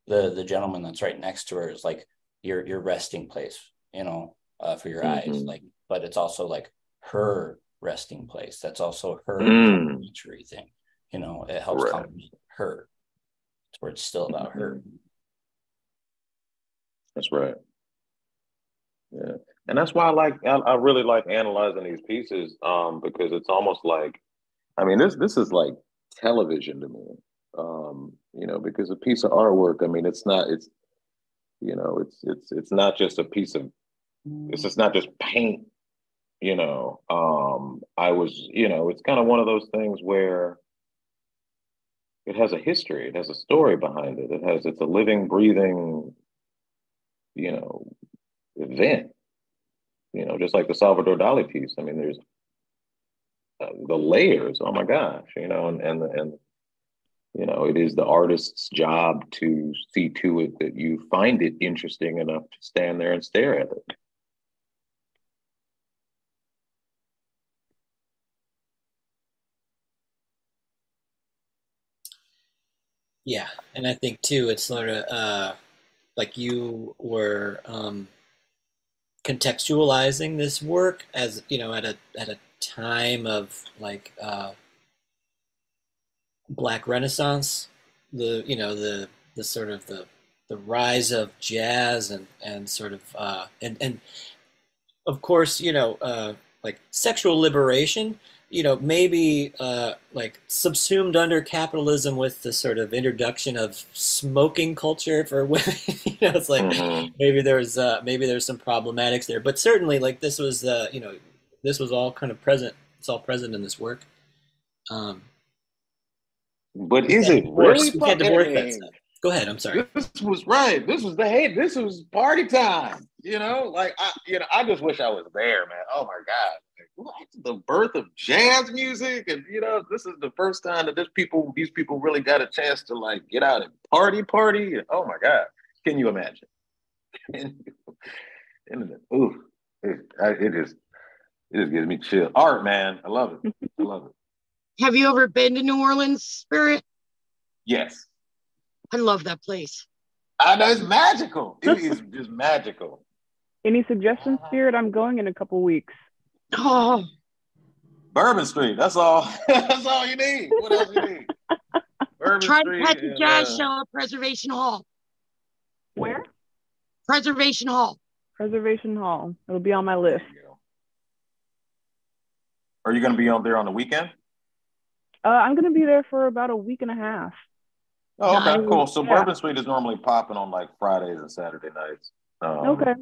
the the gentleman that's right next to her is like your your resting place, you know, uh, for your mm-hmm. eyes, like, but it's also like her resting place. That's also her mm. thing you know it helps right. compliment her to where it's still about her that's right. Yeah. And that's why i like i, I really like analyzing these pieces um because it's almost like i mean this this is like television to me um you know because a piece of artwork i mean it's not it's you know it's it's it's not just a piece of it's just not just paint you know um i was you know it's kind of one of those things where it has a history, it has a story behind it. It has it's a living, breathing, you know, event. You know, just like the Salvador Dali piece. I mean, there's uh, the layers. Oh my gosh, you know, and and and you know, it is the artist's job to see to it that you find it interesting enough to stand there and stare at it. Yeah, and I think too, it's sort of uh, like you were um, contextualizing this work as you know at a at a time of like uh, Black Renaissance, the you know the the sort of the the rise of jazz and and sort of uh, and and of course you know uh, like sexual liberation you know maybe uh, like subsumed under capitalism with the sort of introduction of smoking culture for women you know it's like mm-hmm. maybe there's uh, maybe there's some problematics there but certainly like this was uh, you know this was all kind of present it's all present in this work um, but is it really? We can't divorce that stuff. Go ahead. I'm sorry. This was right. This was the hey. This was party time. You know, like I, you know, I just wish I was there, man. Oh my god, like, the birth of jazz music, and you know, this is the first time that this people, these people, really got a chance to like get out and party, party. Oh my god, can you imagine? Ooh, it, it is. It just gives me chill. Art, man, I love it. I love it. Have you ever been to New Orleans, Spirit? Yes. I love that place. I know it's magical. It is just magical. Any suggestions, Spirit? I'm going in a couple weeks. Oh, Bourbon Street. That's all. that's all you need. What else you need? Bourbon Try Street to catch a jazz uh, show at Preservation Hall. Where? Preservation Hall. Preservation Hall. It'll be on my list. Are you going to be on there on the weekend? Uh, I'm going to be there for about a week and a half. Oh, okay, cool. So yeah. Bourbon Street is normally popping on like Fridays and Saturday nights. Um, okay.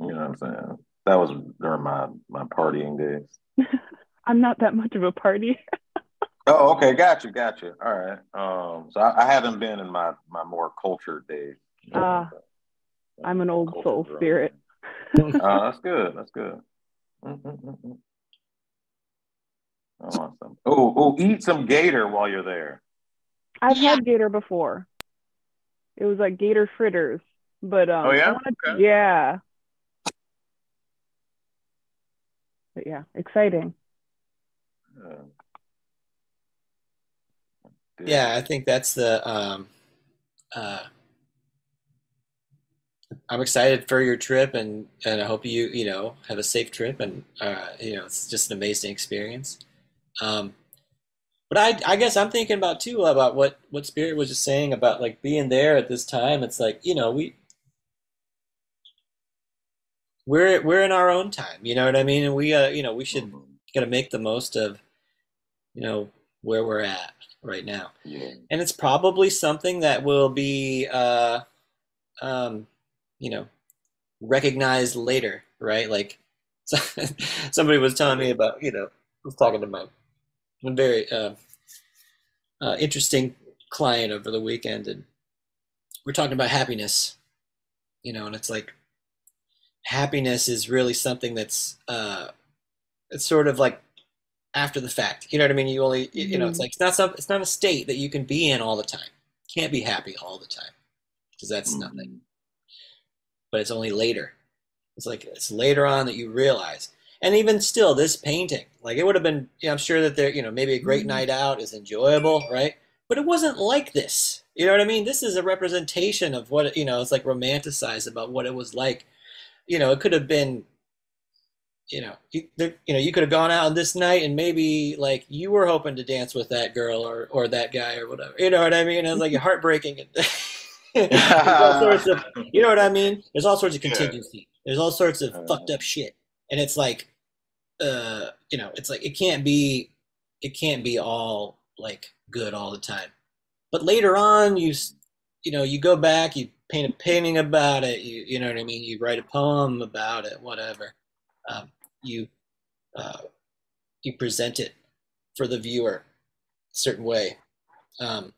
You know what I'm saying? That was during my my partying days. I'm not that much of a party. oh, okay, got you, got you. All right. Um, so I, I haven't been in my my more cultured days. Ah, uh, I'm an old soul spirit. Oh, uh, that's good. That's good. Oh, oh, eat some gator while you're there. I've yeah. had gator before. It was like gator fritters, but um, oh yeah, okay. yeah, but yeah, exciting. yeah, I think that's the. Um, uh, I'm excited for your trip, and and I hope you you know have a safe trip, and uh, you know it's just an amazing experience. Um, but I, I guess I'm thinking about too about what what Spirit was just saying about like being there at this time. It's like you know we we're we're in our own time. You know what I mean? And we uh you know we should mm-hmm. gotta make the most of you know where we're at right now. Yeah. And it's probably something that will be uh um you know recognized later, right? Like somebody was telling me about you know I was talking to my very uh, uh, interesting client over the weekend, and we're talking about happiness, you know, and it's like happiness is really something that's uh, it's sort of like after the fact. You know what I mean? You only mm-hmm. you know it's mm-hmm. like it's not some it's not a state that you can be in all the time. can't be happy all the time because that's mm-hmm. nothing. But it's only later. It's like it's later on that you realize and even still this painting like it would have been you know, i'm sure that there you know maybe a great mm-hmm. night out is enjoyable right but it wasn't like this you know what i mean this is a representation of what you know it's like romanticized about what it was like you know it could have been you know you, there, you know you could have gone out on this night and maybe like you were hoping to dance with that girl or or that guy or whatever. You know what i mean? It was like heartbreaking all sorts of you know what i mean? There's all sorts of contingency. There's all sorts of fucked up shit. And it's like uh you know it's like it can't be it can't be all like good all the time. But later on you you know you go back you paint a painting about it you you know what i mean? You write a poem about it whatever. Um, you uh, you present it for the viewer a certain way. Um,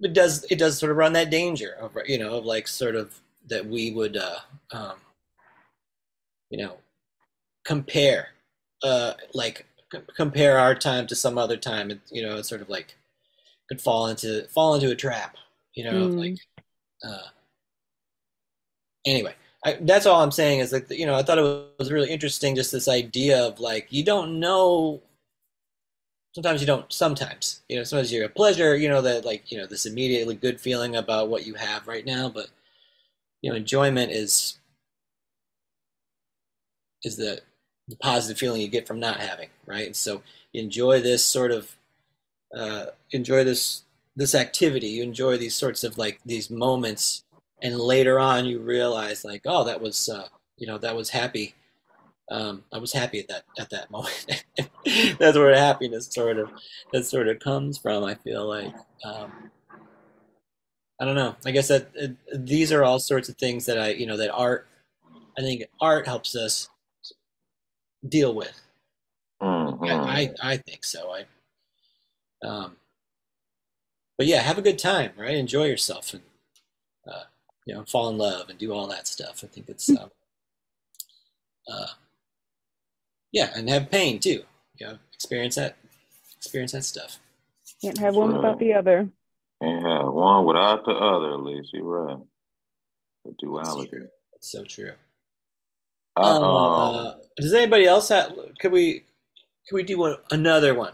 it does it does sort of run that danger of you know of like sort of that we would uh, um, you know compare uh like compare our time to some other time. It, you know it's sort of like could fall into fall into a trap you know mm. like uh anyway I, that's all i'm saying is like you know i thought it was really interesting just this idea of like you don't know sometimes you don't sometimes you know sometimes you're a pleasure you know that like you know this immediately good feeling about what you have right now but you know enjoyment is is the the positive feeling you get from not having, right? And so enjoy this sort of uh, enjoy this this activity. You enjoy these sorts of like these moments, and later on you realize like, oh, that was uh, you know that was happy. Um, I was happy at that at that moment. That's where happiness sort of that sort of comes from. I feel like. Um, I don't know. I guess that uh, these are all sorts of things that I, you know, that art. I think art helps us deal with. Mhm. I, I, I think so. I, um, but yeah, have a good time, right? Enjoy yourself and, uh, you know, fall in love and do all that stuff. I think it's, um, uh, yeah, and have pain too. You know, experience that, experience that stuff. Can't have one without the other. Can't have one without the other, at least. You're right. The duality. It's so true. Uh-oh. Uh, does anybody else have? Could we? Could we do one another one?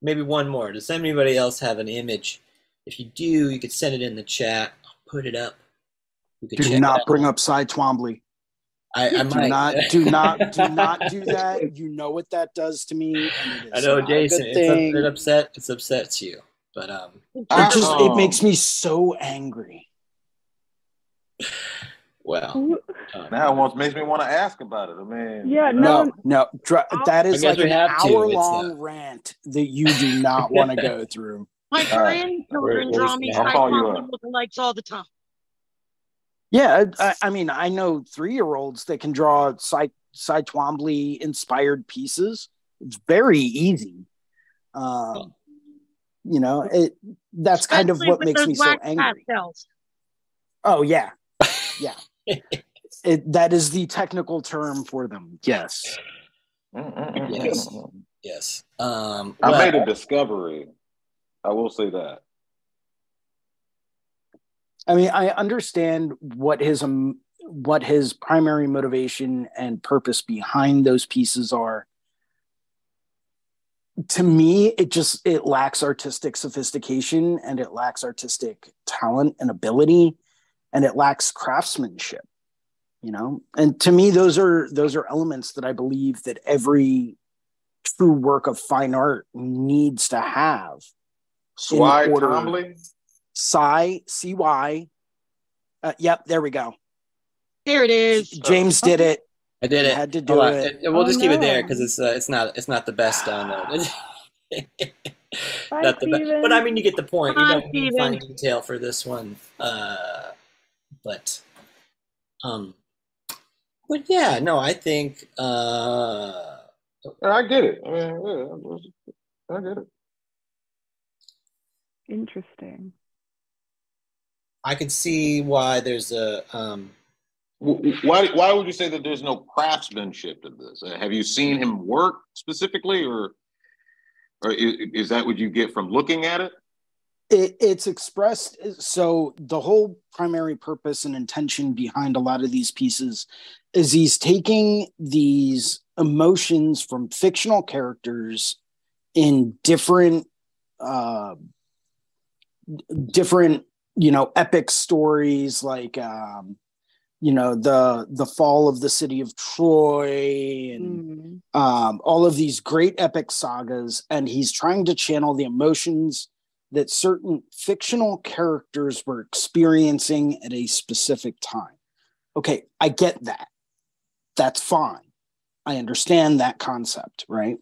Maybe one more. Does anybody else have an image? If you do, you could send it in the chat. I'll put it up. You could Do check not bring up Cy Twombly. I, I Do might. not, do not, do not do that. You know what that does to me. I know, Jason. It's up, thing. it upset. It upsets you, but um, It just Uh-oh. it makes me so angry. Well, uh, Now it wants, makes me want to ask about it. I mean, Yeah, you know, no. No, no, dr- that is like an have hour It's, long uh, rant that you do not want to go through. My All right. grandchildren draw me I'll call you Cyclops up. lookalikes all the time. Yeah, I, I mean, I know three year olds that can draw Cy, Cy Twombly inspired pieces. It's very easy. Um, you know, it that's kind of what makes me so angry. pastels. Oh yeah, yeah. It, that is the technical term for them. Yes. Yes. yes. Um, I well, made a discovery. I will say that. I mean, I understand what his um, what his primary motivation and purpose behind those pieces are. To me, it just it lacks artistic sophistication and it lacks artistic talent and ability, and it lacks craftsmanship. You know, and to me, those are those are elements that I believe that every true work of fine art needs to have. Swy in order- Twombly? Cy, C Y. Uh, yep, there we go. There it is. James did it. I did it. Had to do Hold on. it. We'll Oh, just keep it there because it's uh, it's not it's not the best download. Bye, not the best, but I mean you get the point. Bye, you don't need Steven. fine detail for this one, uh, but um, but yeah, no, I think uh, I get it. I mean, yeah, I get it. Interesting. I can see why there's a um, Why, why would you say that there's no craftsmanship to this? Uh, Have you seen him work specifically, or, or is, is that what you get from looking at it? It. It's expressed. So the whole primary purpose and intention behind a lot of these pieces is he's taking these emotions from fictional characters in different, uh, different, you know, epic stories like. Um, you know the the fall of the city of Troy and Mm. um, all of these great epic sagas, and he's trying to channel the emotions that certain fictional characters were experiencing at a specific time. Okay, I get that. That's fine. I understand that concept, right?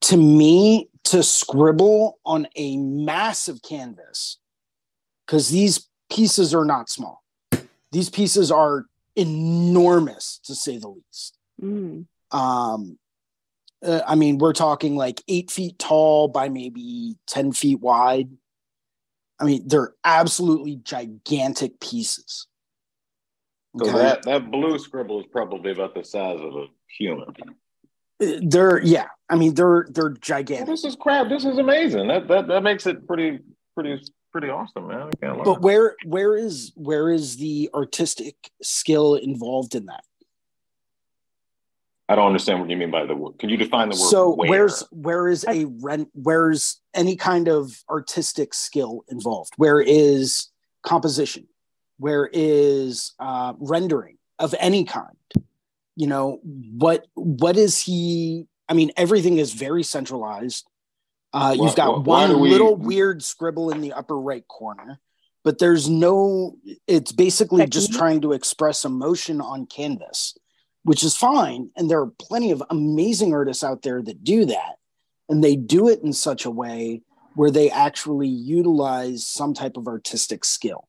To me, to scribble on a massive canvas, because these pieces are not small. These pieces are enormous, to say the least. Mm. Um, uh, I mean, we're talking like eight feet tall by maybe 10 feet wide. I mean, they're absolutely gigantic pieces. So Okay? that that blue scribble is probably about the size of a human. Uh, they're, yeah, I mean, they're, they're Well, gigantic. this is crap. This is amazing. That that that makes it pretty pretty pretty awesome, man. I can't. But where, where is, where is the artistic skill involved in that? I don't understand what you mean by the word. Can you define the word? So where? where's, where is a rent, where's any kind of artistic skill involved? Where is composition? Where is uh, rendering of any kind? You know, what, what is he, I mean, everything is very centralized. Uh, you've got one we... little weird scribble in the upper right corner, but there's no. It's basically just trying to express emotion on canvas, which is fine. And there are plenty of amazing artists out there that do that, and they do it in such a way where they actually utilize some type of artistic skill,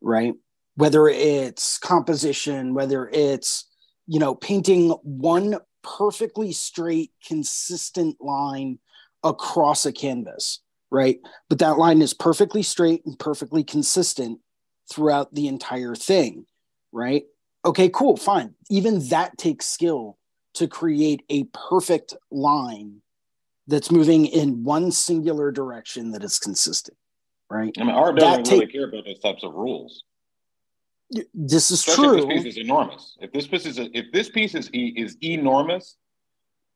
right? Whether it's composition, whether it's you know painting one perfectly straight, consistent line across a canvas, right? But that line is perfectly straight and perfectly consistent throughout the entire thing, right? Okay, cool, fine. Even that takes skill to create a perfect line that's moving in one singular direction that is consistent, right? I mean, art doesn't that really take, care about those types of rules. This is Especially true. If this piece is enormous. If this piece is if this piece is is enormous,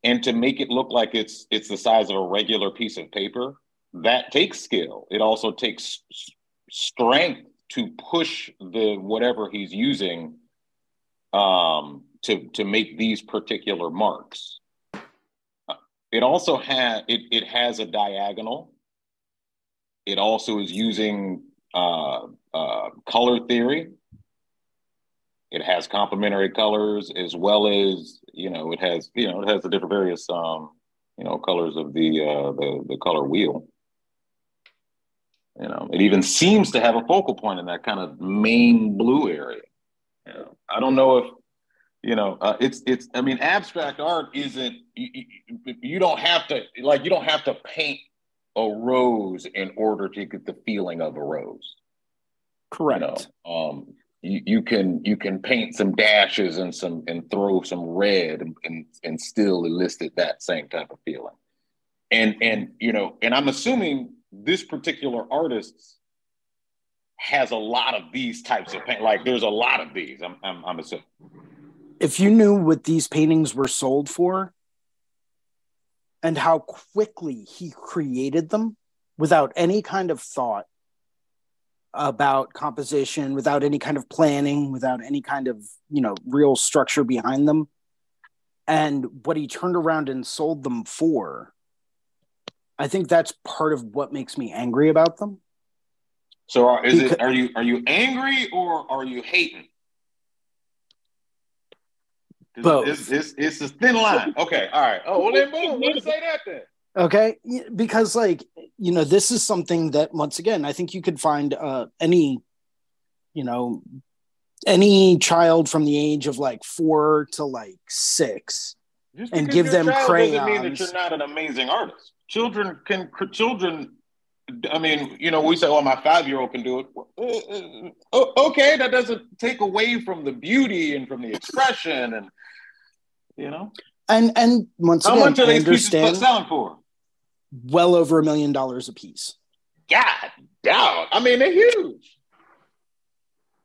and to make it look like it's it's the size of a regular piece of paper, that takes skill. It also takes strength to push the whatever he's using um, to to make these particular marks. It also has it it has a diagonal. It also is using uh, uh, color theory it has complementary colors as well as you know it has you know it has the different various um you know colors of the uh the, the color wheel you know it even seems to have a focal point in that kind of main blue area you know, i don't know if you know uh, it's it's i mean abstract art isn't you, you don't have to like you don't have to paint a rose in order to get the feeling of a rose correct you know? um you, you can you can paint some dashes and some and throw some red and, and and still elicit that same type of feeling and and you know and i'm assuming this particular artist has a lot of these types of paint like there's a lot of these i'm i'm, I'm assuming if you knew what these paintings were sold for and how quickly he created them without any kind of thought about composition without any kind of planning, without any kind of, you know, real structure behind them. And what he turned around and sold them for, I think that's part of what makes me angry about them. So are, is because, it are you are you angry or are you hating? Both. It's, it's, it's a thin line. Okay. All right. Oh, well then boom. Me say that then. Okay, because like you know, this is something that once again, I think you could find uh, any, you know, any child from the age of like four to like six, and give them crayons. Doesn't mean that you're not an amazing artist. Children can children. I mean, you know, we say, "Well, my five-year-old can do it." Uh, uh, okay, that doesn't take away from the beauty and from the expression, and you know. And and once how again, much are these pieces selling for? well over a million dollars a piece. God damn. I mean, they're huge.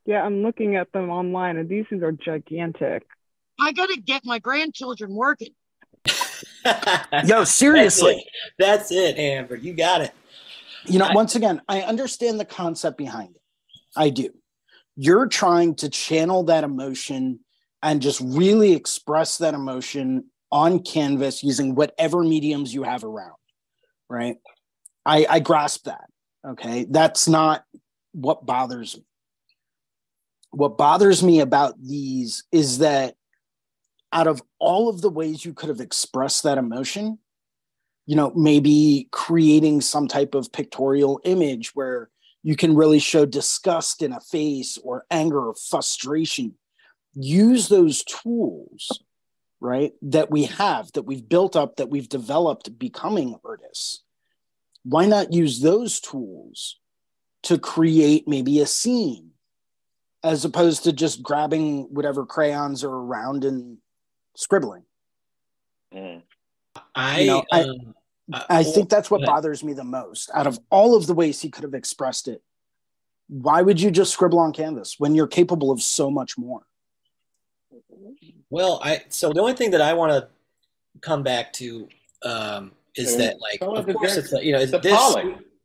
Yeah, I'm looking at them online and these things are gigantic. I got to get my grandchildren working. Yo, seriously. That's it. That's it, Amber. You got it. You know, I, once again, I understand the concept behind it. I do. You're trying to channel that emotion and just really express that emotion on canvas using whatever mediums you have around right? I, I grasp that. Okay. That's not what bothers me. What bothers me about these is that out of all of the ways you could have expressed that emotion, you know, maybe creating some type of pictorial image where you can really show disgust in a face or anger or frustration. Use those tools right that we have that we've built up that we've developed becoming artists why not use those tools to create maybe a scene as opposed to just grabbing whatever crayons are around and scribbling mm. i you know, um, I, I think that's what bothers me the most. Out of all of the ways he could have expressed it why would you just scribble on canvas when you're capable of so much more? Well, I so the only thing that I want to come back to um, is that like of course it's you know this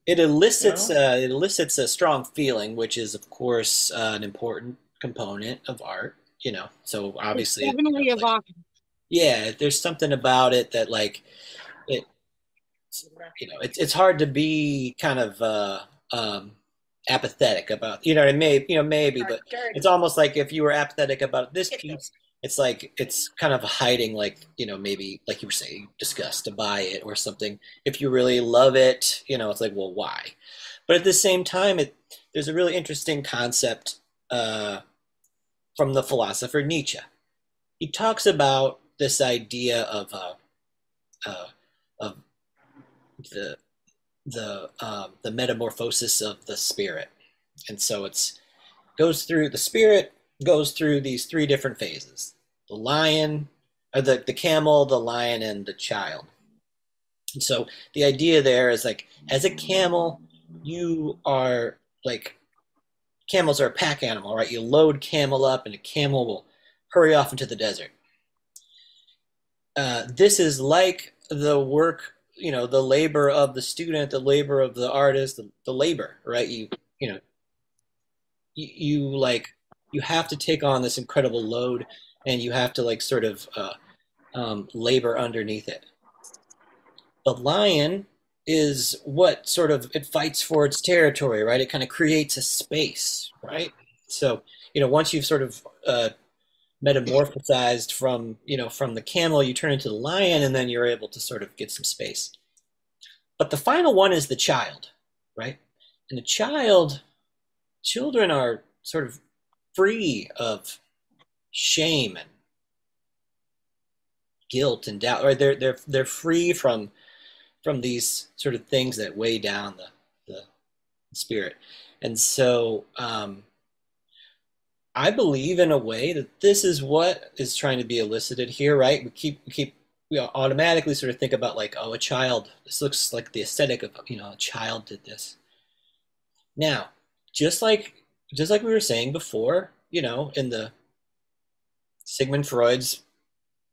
it elicits you know? uh, it elicits a strong feeling, which is of course uh, an important component of art. You know, so obviously it's definitely you know, like, yeah, there's something about it that like it you know, it's it's hard to be kind of uh, um, apathetic about, you know, it may, you know, maybe, but it's almost like if you were apathetic about this piece, it's like it's kind of hiding, like you know, maybe like you were saying, disgust to buy it or something. If you really love it, you know, it's like, well, why? But at the same time, it there's a really interesting concept uh, from the philosopher Nietzsche. He talks about this idea of uh, uh, of the the um, the metamorphosis of the spirit, and so it's goes through the spirit goes through these three different phases: the lion, or the the camel, the lion, and the child. And so the idea there is like as a camel, you are like camels are a pack animal, right? You load camel up, and a camel will hurry off into the desert. Uh, this is like the work, you know, the labor of the student, the labor of the artist, the, the labor, right? You, you know, you, you, like you have to take on this incredible load, and you have to like sort of uh, um, labor underneath it. The lion is what sort of it fights for its territory, right? It kind of creates a space, right? So you know, once you've sort of uh, metamorphosized from you know from the camel, you turn into the lion, and then you're able to sort of get some space. But the final one is the child, right? And the child, children are sort of free of shame and guilt and doubt, right? They're they're they're free from from these sort of things that weigh down the, the spirit. And so um, I believe in a way that this is what is trying to be elicited here, right? We keep, we keep, we automatically sort of think about like, oh, a child, this looks like the aesthetic of, you know, a child did this. Now, just like, just like we were saying before, you know, in the Sigmund Freud's,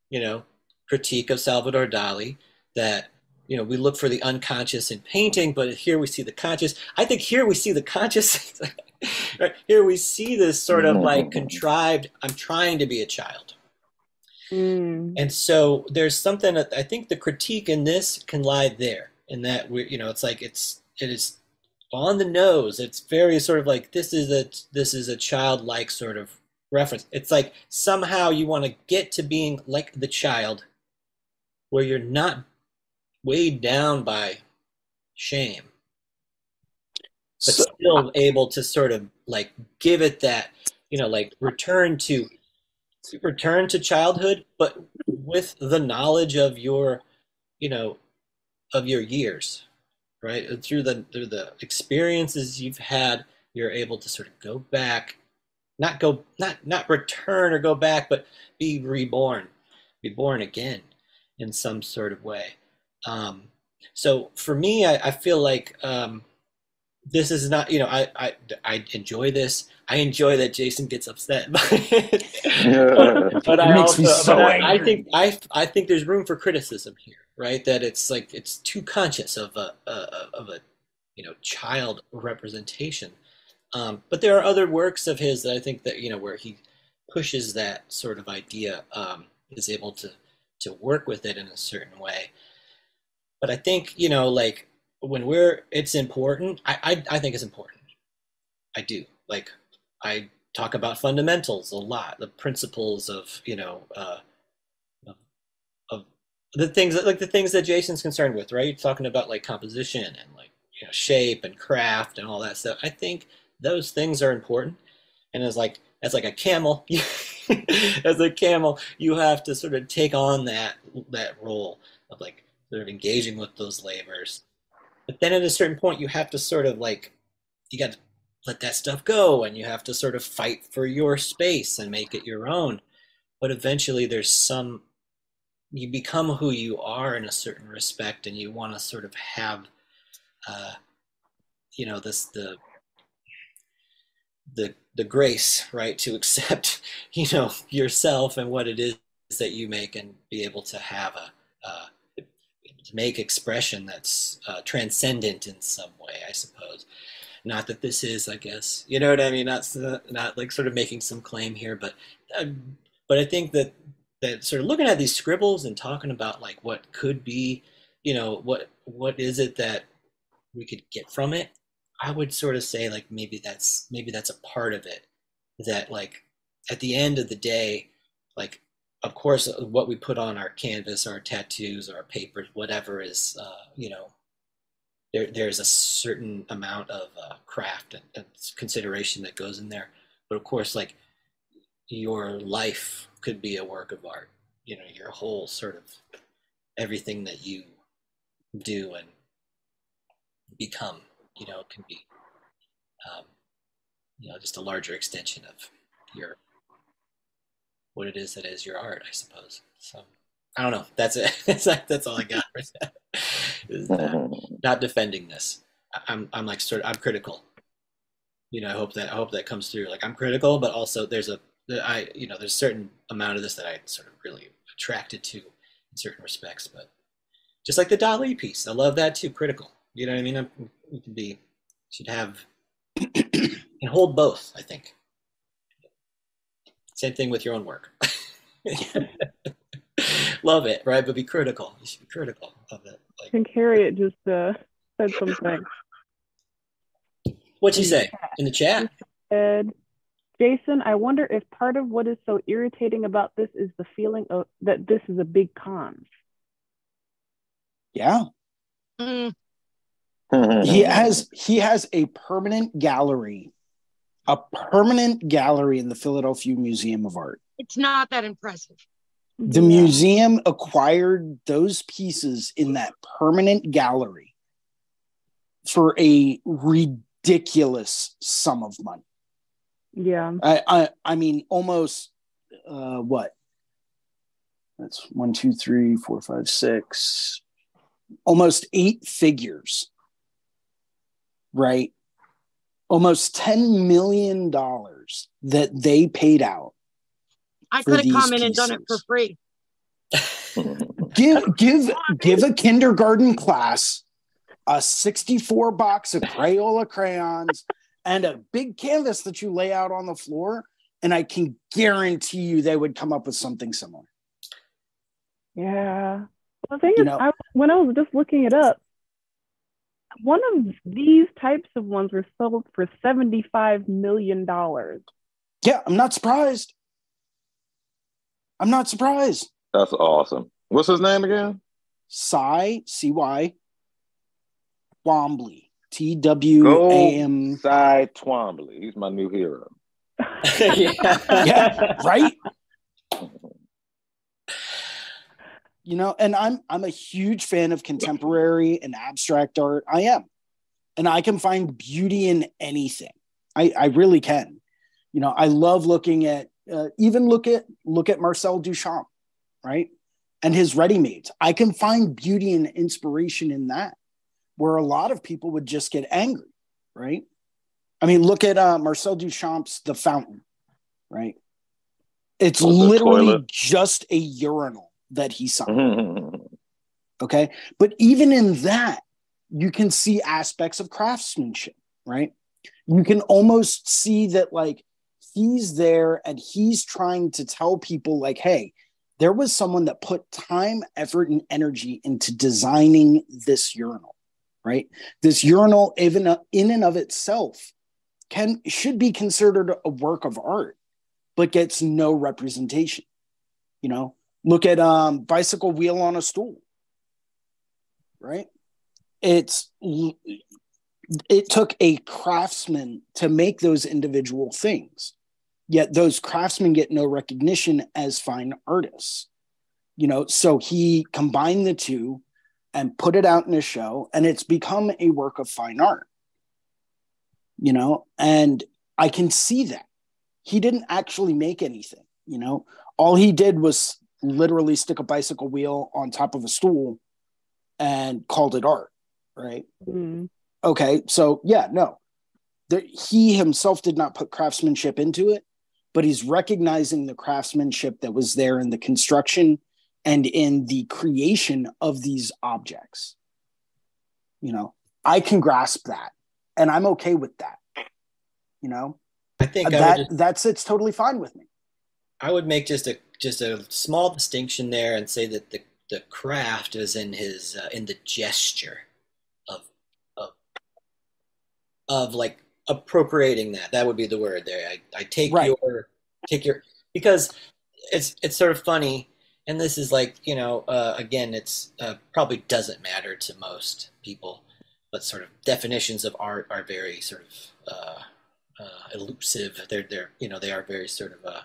you know, critique of Salvador Dali, that you know we look for the unconscious in painting but here we see the conscious. I think here we see the conscious right? here we see this sort of like contrived i'm trying to be a child. Mm. and so there's something that i think the critique in this can lie there in that we you know it's like it's it is on the nose. It's very sort of like this is a this is a childlike sort of reference. It's like somehow you want to get to being like the child where you're not weighed down by shame, but so, still able to sort of like give it that, you know, like return to return to childhood, but with the knowledge of your, you know, of your years, right? And through the through the experiences you've had, you're able to sort of go back, not go not not return or go back, but be reborn, be born again in some sort of way. Um, so for me, I, I feel like um, this is not, you know, I, I, I enjoy this. I enjoy that Jason gets upset, but, but I also, so but I, I, think I, I think there's room for criticism here, right? That it's like it's too conscious of a, a of a, you know, child representation. Um, but there are other works of his that I think that you know where he pushes that sort of idea, um, is able to to work with it in a certain way. But I think, you know, like when we're, it's important. I, I, I think it's important. I do. Like, I talk about fundamentals a lot, the principles of, you know, uh, of, the things that, like the things that Jason's concerned with, right? talking about like composition and like, you know, shape and craft and all that stuff. I think those things are important. And as like, as like a camel, as a camel, you have to sort of take on that, that role of like, sort of engaging with those labors. But then at a certain point, you have to sort of like, you got to let that stuff go and you have to sort of fight for your space and make it your own. But eventually, there's some, you become who you are in a certain respect and you want to sort of have, uh, you know, this, the, the, the grace, right, to accept, you know, yourself and what it is that you make and be able to have a, to make expression that's uh, transcendent in some way, I suppose. Not that this is, I guess, you know what I mean. Not not like sort of making some claim here, but uh, but I think that that sort of looking at these scribbles and talking about like what could be, you know, what what is it that we could get from it? I would sort of say like maybe that's maybe that's a part of it that like at the end of the day, like of course what we put on our canvas, our tattoos, our papers, whatever is uh, you know there there's a certain amount of uh, craft and, and consideration that goes in there. But of course, like your life could be a work of art. You know, your whole sort of everything that you do and become, you know, can be, um, you know, just a larger extension of your what it is that is your art, I suppose. So I don't know. That's it. that's all I got. not, mm-hmm. not defending this. I'm I'm like sort of I'm critical. You know, I hope that I hope that comes through. Like I'm critical, but also there's a I you know there's a certain amount of this that I sort of really attracted to in certain respects. But just like the Dali piece, I love that too. Critical. You know what I mean? We can be should have and hold both. I think. Same thing with your own work. love it, right? But be critical. You should be critical of it. Like, I think Harriet just uh, said something. What'd she say in the chat? Said, Jason, I wonder if part of what is so irritating about this is the feeling of that this is a big con. Yeah. Mm. he has he has a permanent gallery, a permanent gallery in the Philadelphia Museum of Art. It's not that impressive. The museum acquired those pieces in that permanent gallery for a ridiculous sum of money. Yeah. I I, I mean almost uh what? That's one, two, three, four, five, six, almost eight figures. Right? Almost $10 million that they paid out. I could have come in and done it for free. give give give a kindergarten class a 64 box of Crayola crayons and a big canvas that you lay out on the floor, and I can guarantee you they would come up with something similar. Yeah. Well, the thing you is, know, I, when I was just looking it up, one of these types of ones were sold for $75 million. Yeah, I'm not surprised. I'm not surprised. That's awesome. What's his name again? Cy, C Y, Twombly. T W A M. Cy Twombly. He's my new hero. yeah. yeah, right? You know, and I'm I'm a huge fan of contemporary and abstract art. I am. And I can find beauty in anything. I, I really can. You know, I love looking at uh, even look at look at Marcel Duchamp, right? And his ready-mades. I can find beauty and inspiration in that where a lot of people would just get angry, right? I mean, look at uh, Marcel Duchamp's The Fountain, right? It's literally toilet. just a urinal that he signed. Mm-hmm. okay. But even in that, you can see aspects of craftsmanship, right? You can almost see that, like, he's there and he's trying to tell people, like, hey, there was someone that put time, effort, and energy into designing this urinal right? This urinal, even in and of itself, can should be considered a work of art, but gets no representation. You know, look at um, bicycle wheel on a stool, right? It's it took a craftsman to make those individual things. Yet those craftsmen get no recognition as fine artists you know? So he combined the two and put it out in a show and it's become a work of fine art you know? And i can see that. He didn't actually make anything you know? All he did was literally stick a bicycle wheel on top of a stool and called it art right mm. okay so yeah no there, he himself did not put craftsmanship into it but he's recognizing the craftsmanship that was there in the construction and in the creation of these objects. You know, I can grasp that and I'm okay with that. You know, I think that I just, that's it's totally fine with me. I would make just a just a small distinction there and say that the the craft is in his uh, in the gesture of of of like appropriating that. That would be the word there. I, I take Right. your take your because it's it's sort of funny and this is like you know uh, again it's uh, probably doesn't matter to most people but sort of definitions of art are very sort of uh, uh, elusive they're they're you know they are very sort of uh,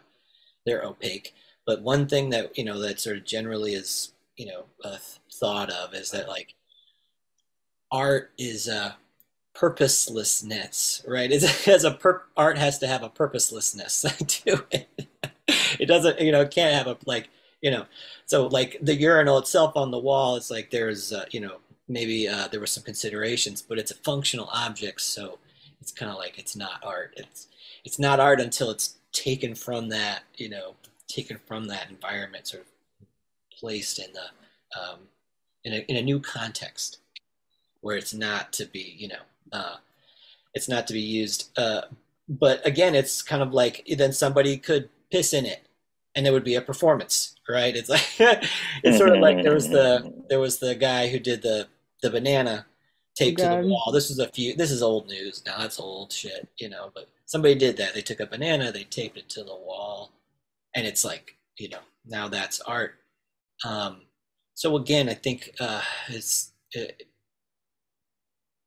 they're opaque. But one thing that you know that sort of generally is you know uh, thought of is that like art is a purposelessness right? It's, has a pur- art has to have a purposelessness to it. It doesn't you know it can't have a like you know so like the urinal itself on the wall it's like there's uh, you know maybe uh, there were some considerations but it's a functional object so it's kind of like it's not art. It's it's not art until it's taken from that you know taken from that environment sort of placed in the um, in a, in a new context where it's not to be you know uh, it's not to be used uh, but again it's kind of like then somebody could piss in it and it would be a performance right? It's like it's sort of like there was the there was the guy who did the the banana taped to the wall. This is a few this is old news now. That's old shit you know but somebody did that. They took a banana they taped it to the wall and it's like you know now that's art. Um so again i think uh it's it,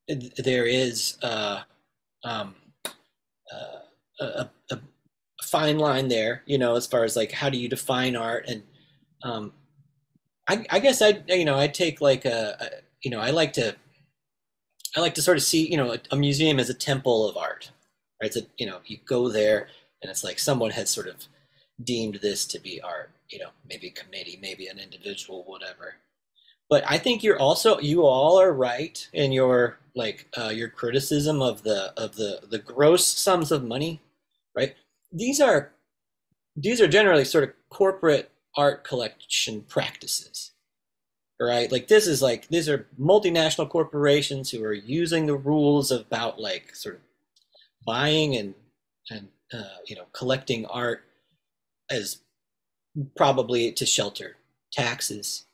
it- there is uh um uh, a, a fine line there you know as far as like how do you define art? And um i i guess i you know i take like a, a you know i like to i like to sort of see you know a, a museum as a temple of art right? It's you know you go there and it's like someone has sort of deemed this to be art you know maybe a committee maybe an individual whatever. But i think you're also you all are right in your like uh, your criticism of the of the the gross sums of money right? These are these are generally sort of corporate art collection practices right? Like this is like these are multinational corporations who are using the rules about like sort of buying and and uh, you know collecting art as probably to shelter taxes.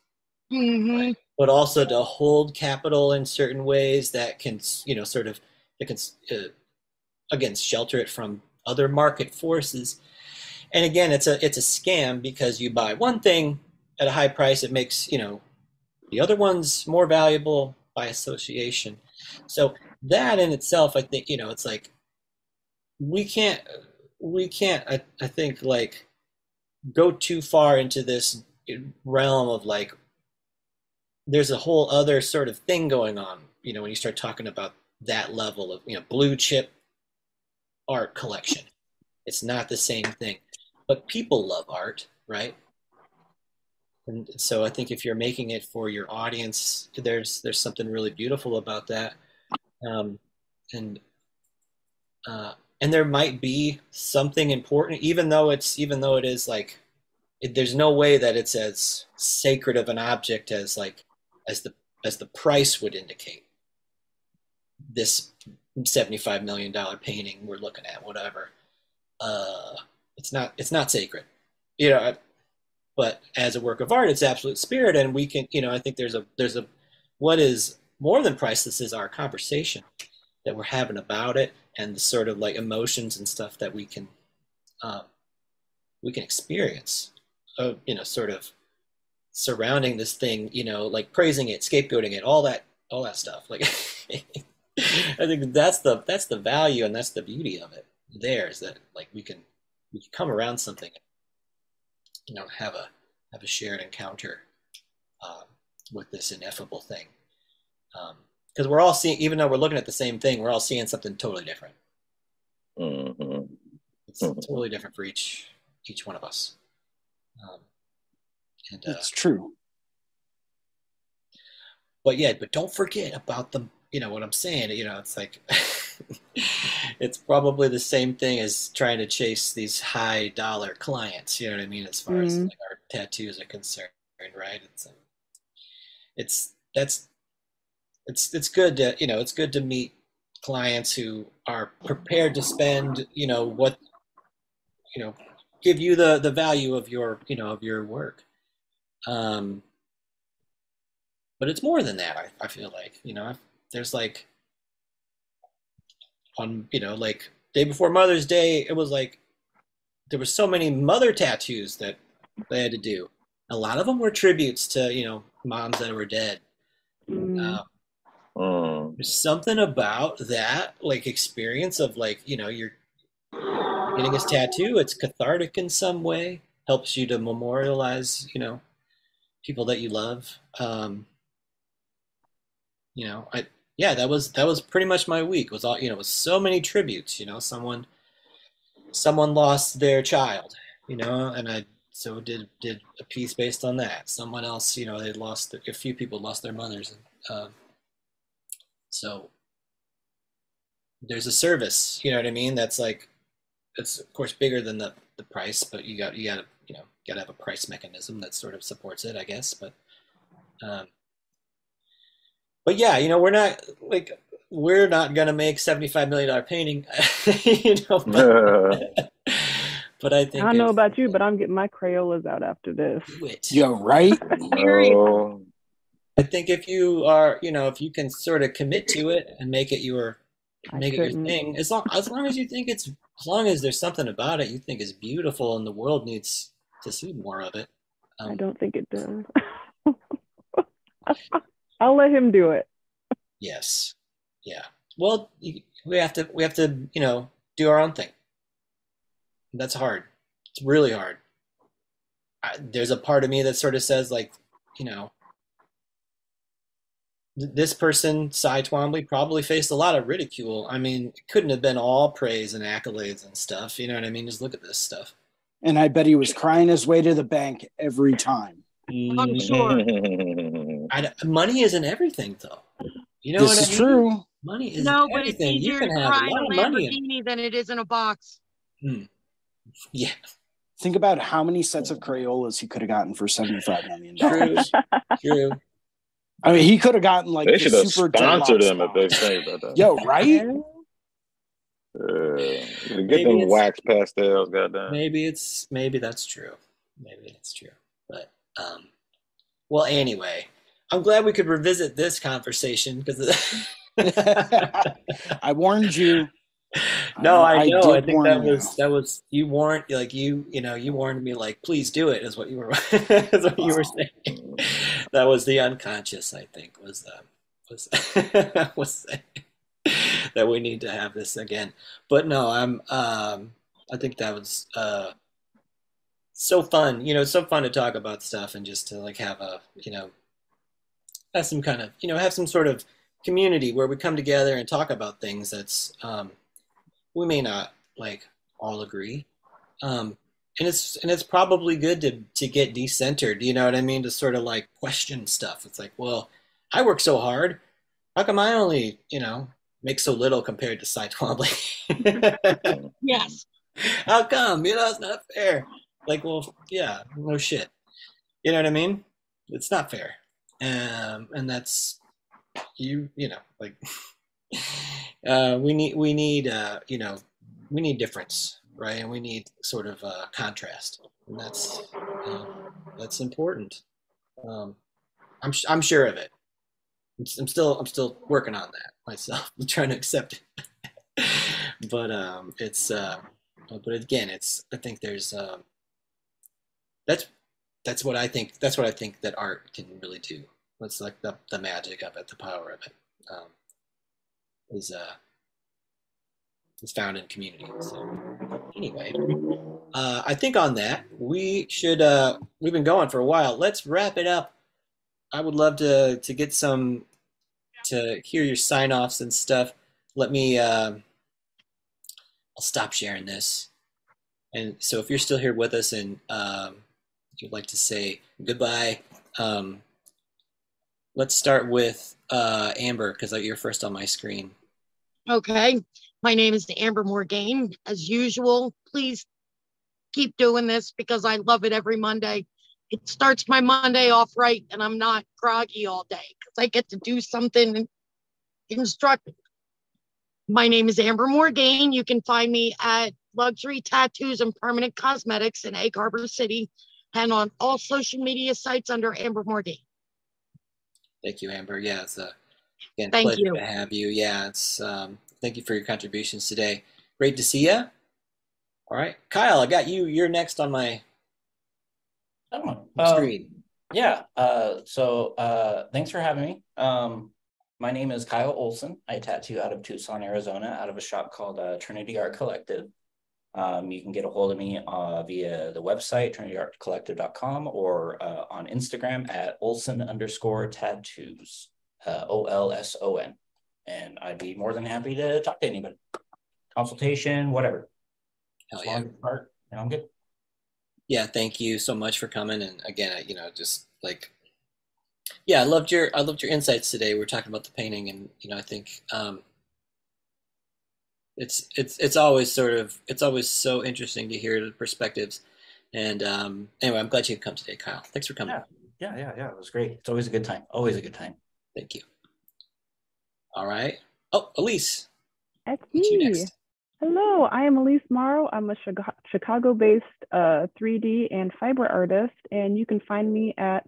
Hmm but also to hold capital in certain ways that can you know sort of that can uh, again shelter it from other market forces. And again it's a it's a scam because you buy one thing at a high price it makes you know the other one's more valuable by association. So that in itself i think you know it's like we can't we can't i, I think like go too far into this realm of like there's a whole other sort of thing going on you know when you start talking about that level of you know blue chip art collection. It's not the same thing. But people love art right? And so i think if you're making it for your audience there's there's something really beautiful about that. Um, and uh, and there might be something important even though it's even though it is like it, there's no way that it's as sacred of an object as like as the as the price would indicate. This 75 million dollar painting we're looking at whatever uh it's not it's not sacred you know but as a work of art it's absolute spirit and we can you know i think there's a there's a what is more than priceless is our conversation that we're having about it and the sort of like emotions and stuff that we can um, we can experience uh, you know sort of surrounding this thing you know like praising it scapegoating it all that all that stuff. Like i think that's the that's the value and that's the beauty of it there is that like we can we can come around something you know have a have a shared encounter um, with this ineffable thing because we're all seeing even though we're looking at the same thing we're all seeing something totally different Mhm. it's totally different for each each one of us um, and uh, It's true. but yeah but don't forget about the you know what i'm saying you know it's like it's probably the same thing as trying to chase these high dollar clients you know what i mean as far as Mhm. like our tattoos are concerned right it's like, it's that's it's it's good to you know it's good to meet clients who are prepared to spend you know what you know give you the the value of your you know of your work um but it's more than that. I, I feel like you know, there's like on you know like day before Mother's Day, it was like there were so many mother tattoos that they had to do. A lot of them were tributes to you know moms that were dead. Mm. Um, Mm. there's something about that like experience of like you know you're getting this tattoo. It's cathartic in some way. Helps you to memorialize you know people that you love. Um, you know, I yeah, that was that was pretty much my week. Was all you know, it was so many tributes. You know, someone someone lost their child. You know, and I so did did a piece based on that. Someone else, you know, they lost a few people lost their mothers. And, um, so there's a service. You know what I mean? That's like it's of course bigger than the the price, but you got you got to you know got to have a price mechanism that sort of supports it, I guess. But um, but yeah, you know, we're not like we're not gonna make seventy five million dollar painting, you know. But, but I I think don't know about you, but I'm getting my Crayolas out after this. You're right? Oh, I think if you are, you know, if you can sort of commit to it and make it your I make it your thing, as long as long as you think it's as long as there's something about it you think is beautiful and the world needs to see more of it. I Um, don't think it does. I'll let him do it. Yes. Yeah. Well, we have to we have to you know do our own thing. That's hard. It's really hard. I, there's a part of me that sort of says like, you know, this person, Cy Twombly, probably faced a lot of ridicule. I mean, it couldn't have been all praise and accolades and stuff. You know what I mean? Just look at this stuff. And I bet he was crying his way to the bank every time. I'm mm-hmm. sure. I, money isn't everything, though. You know this what is I mean? true. Money is No, but it's everything. You easier can to have a lot of money. in- Lamborghini than it is in a box. Hmm. Yeah, Think about how many sets of Crayolas he could have gotten for $75 million. true, true. I mean, he could have gotten like they the should have super sponsored deluxe them if they box. say about that. Yo, right? Uh, get Maybe them it's- wax pastels, goddamn. Maybe it's maybe that's true. Maybe that's true. But um, well, anyway, I'm glad we could revisit this conversation because. I warned you. no, I, I know. did I think that you. was that was you warned like you you know you warned me like please do it is what you were is what you were saying. That was the unconscious. I think was uh, was was that we need to have this again. But no, I'm um I think that was uh so fun. You know, so fun to talk about stuff and just to like have a you know have some kind of you know have some sort of community where we come together and talk about things that's um we may not like all agree um and it's and it's probably good to to get decentered you know what i mean? To sort of like question stuff. It's like well i work so hard. How come i only you know make so little compared to Cy Twombly? Yes. how come? You know it's not fair. Like well yeah no shit. You know what i mean? It's not fair. Um and that's you you know like uh we need we need uh you know we need difference right? And we need sort of uh contrast. And that's uh, that's important. Um i'm i'm sure of it. I'm, still i'm still working on that myself i'm trying to accept it. But um it's uh but again it's i think there's um that's that's what i think that's what i think that art can really do. That's like the, the magic of it the power of it um, is uh is found in community so anyway uh i think on that we should uh we've been going for a while. Let's wrap it up. I would love to to get some to hear your sign offs and stuff. Let me um i'll stop sharing this. And so if you're still here with us and um you'd like to say goodbye um let's start with uh amber because you're first on my screen. Okay. My name is Amber Morgaine. As usual, please keep doing this because I love it every Monday. It starts my Monday off right and I'm not groggy all day because I get to do something instructive. My name is Amber Morgaine. You can find me at Luxury Tattoos and Permanent Cosmetics in Egg Harbor City and on all social media sites under Amber Morgaine. Thank you, Amber. Yeah, it's a again Thank pleasure you. to have you. Yeah, it's um, thank you for your contributions today. Great to see you. All right, Kyle, I got you. You're next on my Oh, um, screen. yeah. Uh, so uh, thanks for having me. Um, my name is Kyle Olson. I tattoo out of Tucson, Arizona, out of a shop called uh, Trinity Art Collective. Um, you can get a hold of me uh, via the website, trinityartcollective.com, or uh, on Instagram at Olson underscore tattoos, uh, O L S O N. And I'd be more than happy to talk to anybody. Consultation, whatever. Hell As yeah. it's and I'm good. Yeah, thank you so much for coming. And again, I- you know, just like, yeah, I loved your I loved your insights today. We are talking about the painting, and you know, I think um, it's it's it's always sort of it's always so interesting to hear the perspectives. And um, anyway, I'm glad you could come today, Kyle. Thanks for coming. Yeah. Yeah, yeah, yeah. It was great. It's always a good time. Always a good time. Thank you. All right. Oh, Elise, That's me. Hello, I am Elise Morrow. I'm a Chicago-based uh, 3D and fiber artist, and you can find me at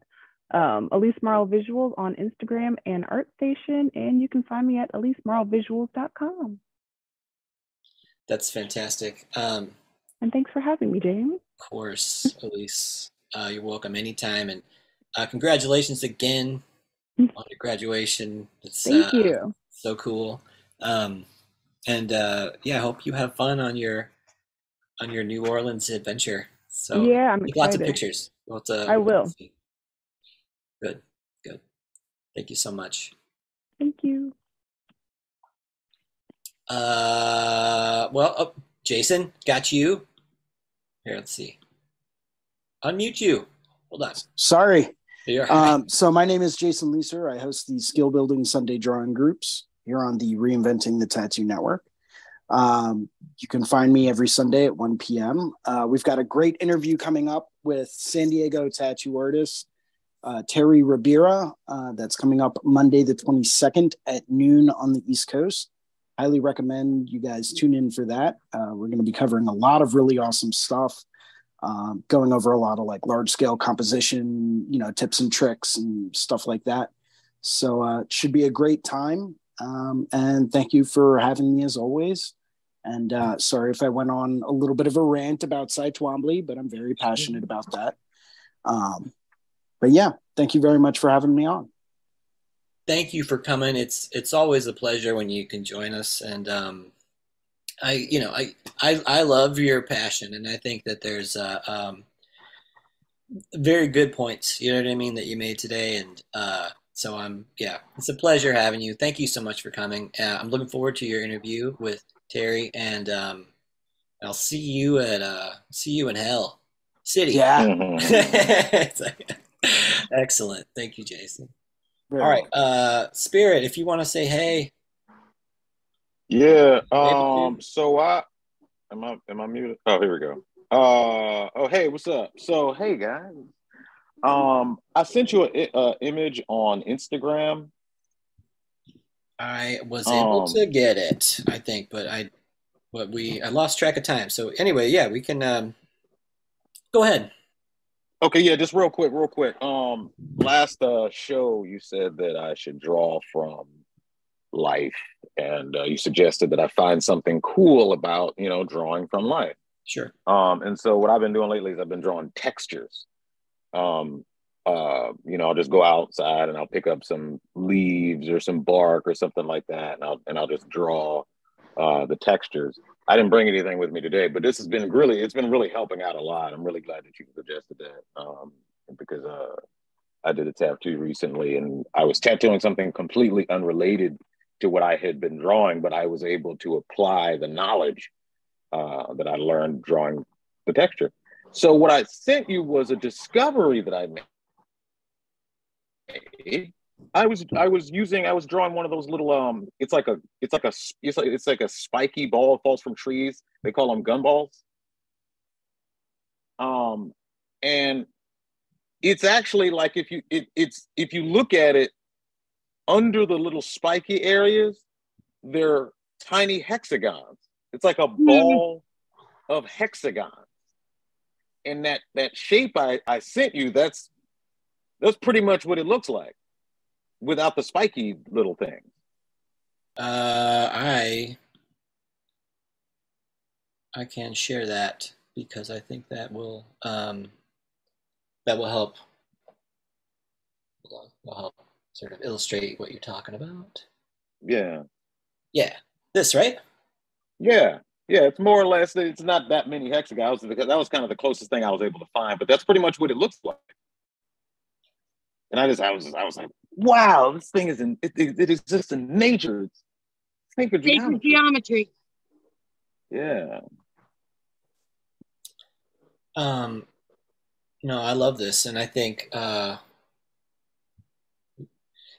um, Elise Morrow Visuals on Instagram and ArtStation, and you can find me at elisemorrowvisuals.com. That's fantastic. Um, And thanks for having me, James. Of course, Elise. Uh, you're welcome anytime. And uh, congratulations again on your graduation. It's Thank uh, you. so cool. Um, and uh, yeah, I hope you have fun on your on your New Orleans adventure. So yeah, I'm take lots of pictures. We'll to- I we'll will. see. Good, good. Thank you so much. Thank you. Uh, well, oh, Jason, got you. Here, let's see. Unmute you. Hold on. Sorry. Um, so my name is Jason Leeser. I host the Skill Building Sunday Drawing Groups here on the Reinventing the Tattoo Network. Um, you can find me every Sunday at 1 p.m. Uh, we've got a great interview coming up with San Diego tattoo artist uh, Terry Ribera. Uh, that's coming up Monday, the 22nd at noon on the East Coast. Highly recommend you guys tune in for that. Uh, we're going to be covering a lot of really awesome stuff um, going over a lot of like large scale composition, you know, tips and tricks and stuff like that. So uh, it should be a great time. Um, and thank you for having me as always. And uh, sorry if I went on a little bit of a rant about Cy Twombly, but I'm very passionate about that. Um, but yeah, thank you very much for having me on. thank you for coming. It's it's always a pleasure when you can join us, and um, I you know I, I I love your passion, and I think that there's uh, um, very good points. You know what I mean that you made today, and uh, so I'm yeah, it's a pleasure having you. Thank you so much for coming. Uh, I'm looking forward to your interview with Terry, and um, I'll see you at uh, see you in Hell City. Yeah. Mhm. It's like- Excellent. Thank you, Jason. very All right, uh, Spirit, if you want to say hey, Yeah. Um. So I am I am I muted? Oh, here we go. Uh. Oh, hey, what's up? So, hey guys. Um. I sent you a, a image on Instagram. I was able Um, to get it, I think, but I, but we, I lost track of time. So anyway, yeah, we can um, go ahead. Okay. Yeah. Just real quick. Real quick. Um. Last uh show, you said that I should draw from life, and uh, you suggested that I find something cool about you know drawing from life. Sure. Um, and so what I've been doing lately is I've been drawing textures. Um, uh, you know, I'll just go outside and I'll pick up some leaves or some bark or something like that, and I'll and I'll just draw uh, the textures. I didn't bring anything with me today, but this has been really it's been really helping out a lot. I'm really glad that you suggested that um, because uh, I did a tattoo recently and I was tattooing something completely unrelated to what I had been drawing, but I was able to apply the knowledge uh, that I learned drawing the texture. So what I sent you was a discovery that I made. I was I was using I was drawing one of those little um it's like a it's like a it's like it's like a spiky ball that falls from trees. They call them gumballs. Um and it's actually like if you it, it's if you look at it under the little spiky areas, they're tiny hexagons. It's like a ball of hexagons. And that that shape I, I sent you, that's that's pretty much what it looks like. without the spiky little thing. Uh, I I can share that because I think that will um, that will help will help sort of illustrate what you're talking about. Yeah. Yeah. This, right? Yeah. Yeah, it's more or less it's not that many hexagons because that was kind of the closest thing I was able to find, but that's pretty much what it looks like. And I just I was I was like, wow, this thing is in it, it, it exists in nature. It's sacred Sacred geometry. geometry. Yeah. Um, no, I love this, and I think, uh,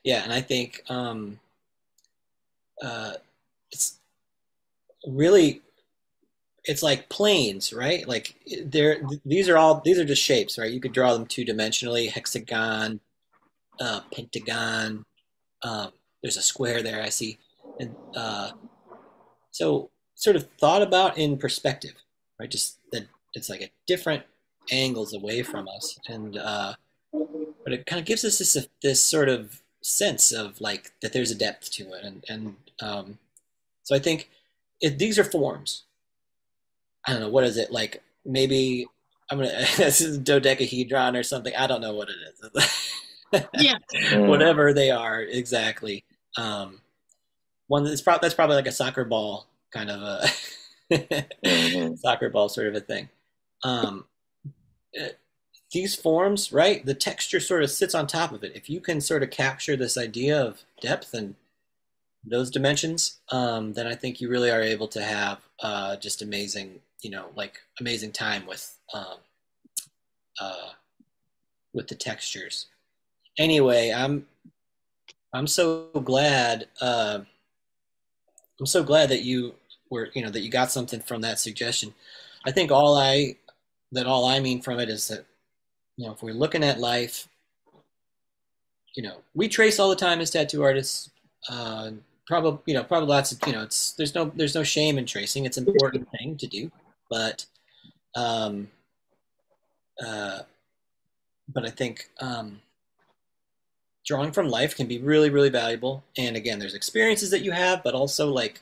yeah, and I think um, uh, it's really, it's like planes, right? Like they're these are all these are just shapes, right? You could draw them two dimensionally, hexagon, uh, pentagon. Um, there's a square there I see, and uh, so sort of thought about in perspective, right? Just that it's like a different angles away from us, and uh, but it kind of gives us this this sort of sense of like that there's a depth to it, and and um, so I think if these are forms. I don't know what is it like. Maybe I'm gonna this is dodecahedron or something. I don't know what it is. Yeah. Whatever they are exactly. Um, one that's probably that's probably like a soccer ball kind of a Mhm. soccer ball sort of a thing. Um, uh, these forms, right? The texture sort of sits on top of it. If you can sort of capture this idea of depth and those dimensions, um, then I think you really are able to have uh, just amazing, you know, like amazing time with um, uh, with the textures. Anyway, I'm I'm so glad. Uh, I'm so glad that you were, you know, that you got something from that suggestion. I think all I that all I mean from it is that you know if we're looking at life, you know, we trace all the time as tattoo artists. Uh, probably, you know, probably lots of, you know, it's there's no there's no shame in tracing. It's an important thing to do, but um, uh, but I think um, drawing from life can be really really valuable. And again, there's experiences that you have, but also like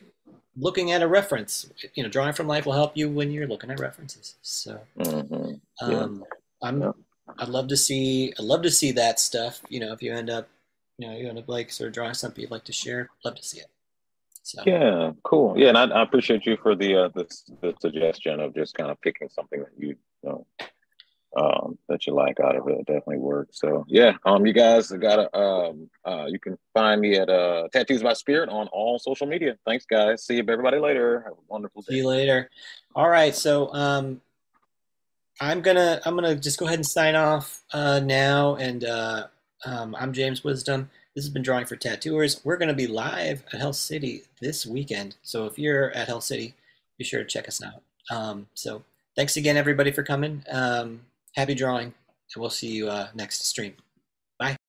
looking at a reference. You know, drawing from life will help you when you're looking at references. So. Mhm. Yeah. Um, I'm. Yeah. I'd love to see. I'd love to see that stuff. You know, if you end up, you know, you end up like sort of drawing something you'd like to share, love to see it. So Yeah, cool. Yeah, and I, I appreciate you for the uh the, the suggestion of just kind of picking something that you, you know um that you like out of it. It definitely works. So yeah, um you guys gotta um uh you can find me at uh Tattoos by Spirit on all social media. Thanks guys. See you everybody later. Have a wonderful day. see you later. All right, so um, I'm gonna I'm gonna just go ahead and sign off uh, now, and uh, um, I'm James Wisdom. This has been Drawing for Tattooers. We're gonna be live at Hell City this weekend, so if you're at Hell City, be sure to check us out. Um, so thanks again, everybody, for coming. Um, happy drawing, and we'll see you uh, next stream.